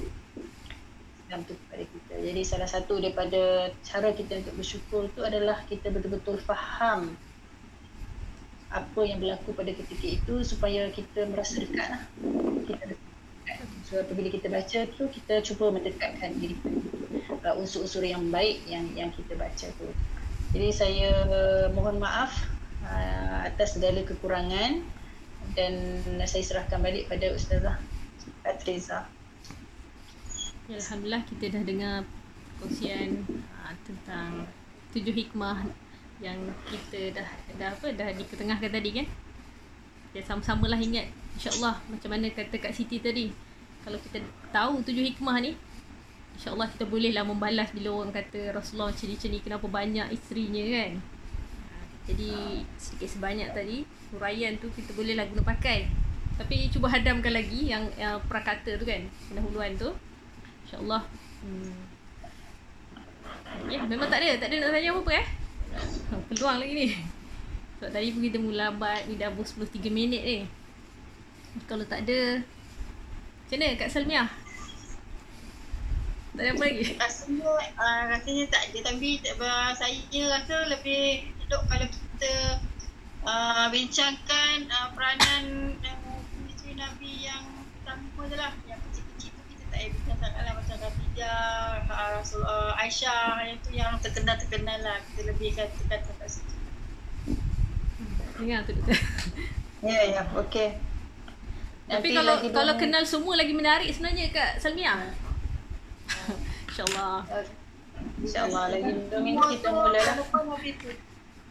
S1: Islam tu kepada kita. Jadi salah satu daripada cara kita untuk bersyukur tu adalah kita betul-betul faham apa yang berlaku pada ketika itu supaya kita merasa dekat lah. Kita dekat. So apabila kita baca tu kita cuba mendekatkan diri kita unsur-unsur yang baik yang yang kita baca tu. Jadi saya mohon maaf uh, atas segala kekurangan dan saya serahkan balik pada Ustazah Patriza.
S3: Ya, Alhamdulillah kita dah dengar kongsian uh, tentang tujuh hikmah yang kita dah dah apa dah diketengahkan tadi kan. Ya sama-samalah ingat insya-Allah macam mana kata Kak Siti tadi. Kalau kita tahu tujuh hikmah ni insya-Allah kita bolehlah membalas bila orang kata Rasulullah ni kenapa banyak isterinya kan. Jadi sedikit sebanyak tadi huraian tu kita bolehlah guna pakai. Tapi cuba hadamkan lagi yang, yang prakata tu kan pendahuluan tu. InsyaAllah. Hmm. Ya memang tak ada Tak ada nak tanya apa-apa eh? Peluang lagi ni. Sebab tadi pun kita mula lambat Ni dah 10-3 minit ni. Kalau tak ada Macam mana Kak Salmiah? Tak ada apa lagi?
S4: Rasanya, uh, rasanya tak ada. Tapi uh, saya rasa lebih elok kalau kita uh, bincangkan uh, peranan uh, Nabi yang pertama je lah yang kita tak payah lah macam Khadijah, uh, Rasul, uh, Aisyah yang tu yang terkenal-terkenal lah. Kita lebih kan tekan sampai situ.
S3: Dengar tu doktor.
S1: Ya ya okey.
S3: Tapi kalau
S1: lagi dua
S3: kalau
S1: minit.
S3: kenal semua lagi menarik sebenarnya Kak Salmiah. InsyaAllah.
S1: Uh, InsyaAllah lagi 2 minit kita mula lah.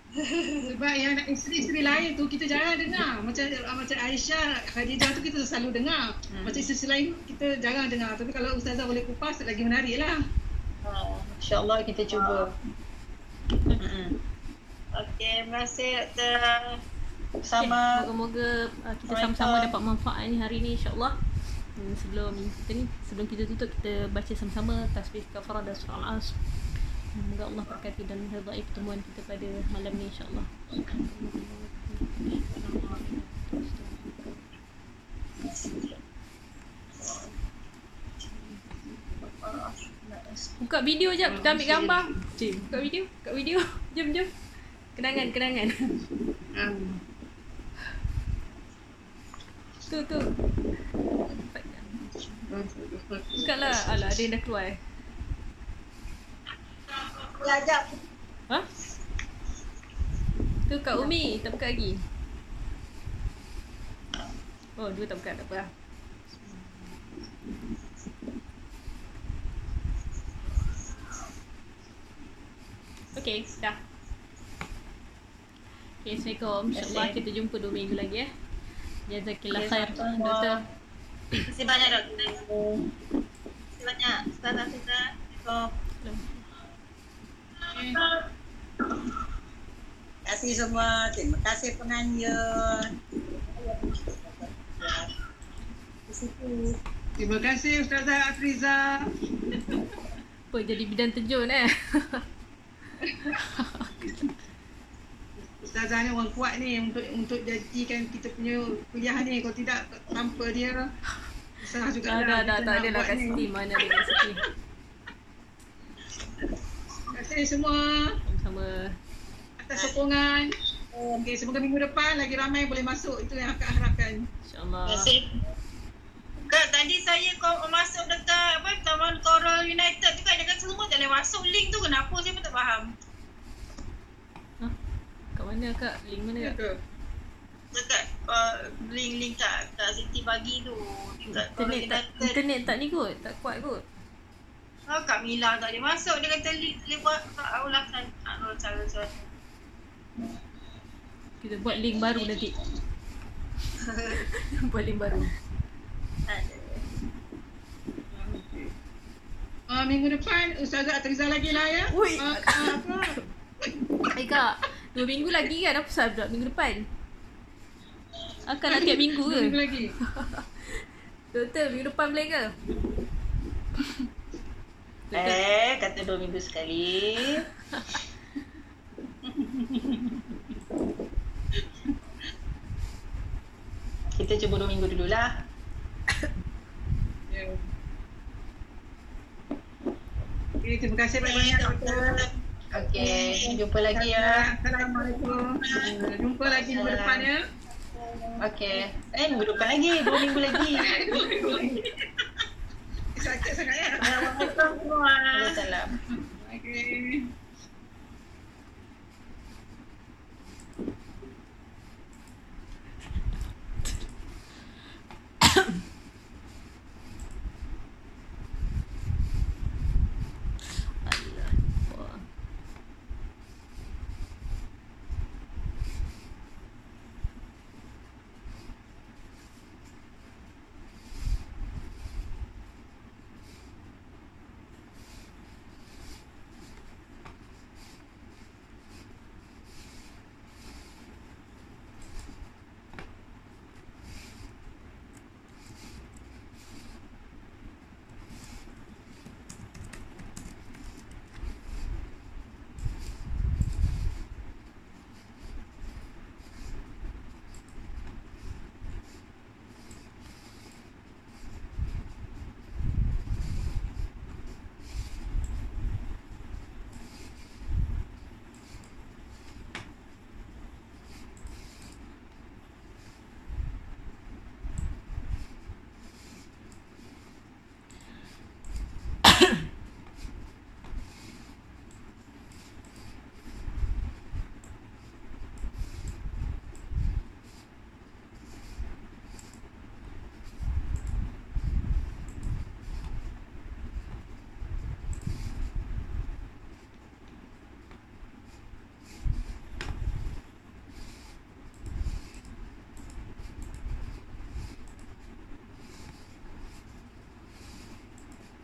S2: Sebab yang isteri-isteri lain tu kita jarang dengar. Macam ah, macam Aisyah, Khadijah tu kita selalu dengar.
S1: Hmm.
S2: Macam isteri lain kita jarang dengar. Tapi kalau Ustazah boleh kupas lagi menarik lah.
S1: Uh, InsyaAllah kita cuba. Mm-mm.
S4: Okey, terima kasih Doktor
S1: Sama
S3: Okay, moga-moga uh, kita sama-sama dapat manfaat ni hari ni insya-Allah. Hmm, sebelum kita ni sebelum kita tutup kita baca sama-sama tasbih kafarah dan surah al-as. Semoga Allah berkati dan redai pertemuan kita pada malam ni insya-Allah. Buka video jap, kita ambil gambar. Buka video, buka video. Jom, jom. Kenangan, kenangan. Tu, tu. Buka lah. Alah, ada yang dah keluar. eh.
S4: Belajar.
S3: Ha? Tu Kak Umi tak buka lagi. Oh, dua tak buka, tak apa lah. Okay, dah. Okay, Assalamualaikum. InsyaAllah kita jumpa dua minggu lagi eh. Jazakillah khair. Doktor.
S4: Terima kasih banyak doktor. Terima kasih banyak. Ustaz Hafizah. Assalamualaikum.
S5: Terima kasih semua. Terima kasih penganjur.
S2: Terima kasih Ustazah Afriza.
S3: Apa jadi bidan terjun eh?
S2: Ustazah ni orang kuat ni untuk untuk jadikan kita punya kuliah ni. Kalau tidak tanpa dia salah juga
S3: dah, dah, dah.
S2: kita
S3: Tak adalah kat
S2: ni.
S3: sini. Mana ada kat sini.
S2: Terima kasih semua
S3: Sama-sama.
S2: atas sokongan. Okey, semoga minggu depan lagi ramai boleh masuk. Itu yang akak harapkan.
S3: InsyaAllah.
S4: Terima kasih. Kak, tadi saya kau masuk dekat apa Taman Coral United tu kan dia kata semua tak boleh masuk link tu kenapa saya pun tak faham.
S3: Ha? Kat mana kak? Link mana kak?
S4: Dekat uh, link-link kat, kat Siti Pagi tu dekat
S3: Internet tak, internet tak ni kot. Tak kuat kot.
S4: Oh, Kak Mila tak boleh masuk dia kata link boleh buat tak tahulah kan cara cara.
S3: Kita buat link baru nanti. buat link baru.
S4: Ada.
S2: Uh, minggu depan Ustazah Atriza lagi lah ya.
S3: Ui.
S2: Uh, uh, apa?
S3: Eh kak, dua minggu lagi kan? Apa pula minggu depan? Akan nak tiap minggu ke?
S2: Minggu lagi.
S3: Doktor, minggu depan boleh ke?
S1: Eh, kata dua minggu sekali. Kita cuba dua minggu dululah.
S2: Ya. Okay, terima kasih banyak-banyak doktor.
S1: Okey, jumpa lagi ya.
S2: Assalamualaikum. Jumpa lagi minggu depan ya.
S1: Okey. Eh, minggu depan lagi. Dua minggu lagi.
S2: Sangat ya.
S4: Assalamualaikum semua.
S1: Waalaikumsalam.
S2: Okay.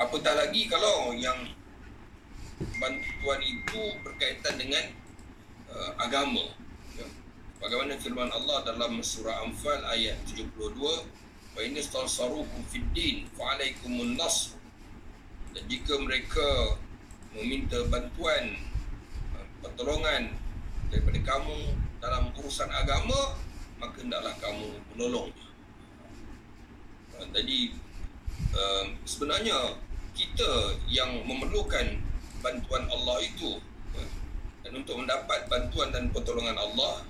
S6: Apatah lagi kalau yang bantuan itu berkaitan dengan uh, agama. Ya. bagaimana firman Allah dalam surah Anfal ayat 72 wa in istansarukum fid din fa nasr. Dan jika mereka meminta bantuan uh, pertolongan daripada kamu dalam urusan agama maka hendaklah kamu menolong uh, jadi uh, sebenarnya kita yang memerlukan bantuan Allah itu dan untuk mendapat bantuan dan pertolongan Allah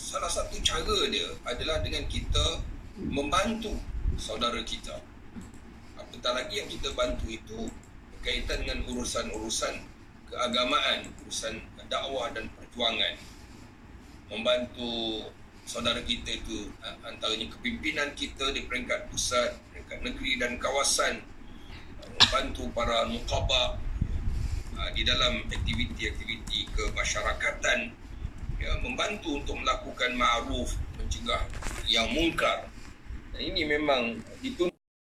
S6: salah satu cara dia adalah dengan kita membantu saudara kita apatah lagi yang kita bantu itu berkaitan dengan urusan-urusan keagamaan, urusan dakwah dan perjuangan. Membantu saudara kita itu uh, antaranya kepimpinan kita di peringkat pusat, peringkat negeri dan kawasan membantu para nukabah uh, di dalam aktiviti-aktiviti kemasyarakatan. Ya, membantu untuk melakukan ma'ruf mencegah yang mungkar. Dan ini memang dituntut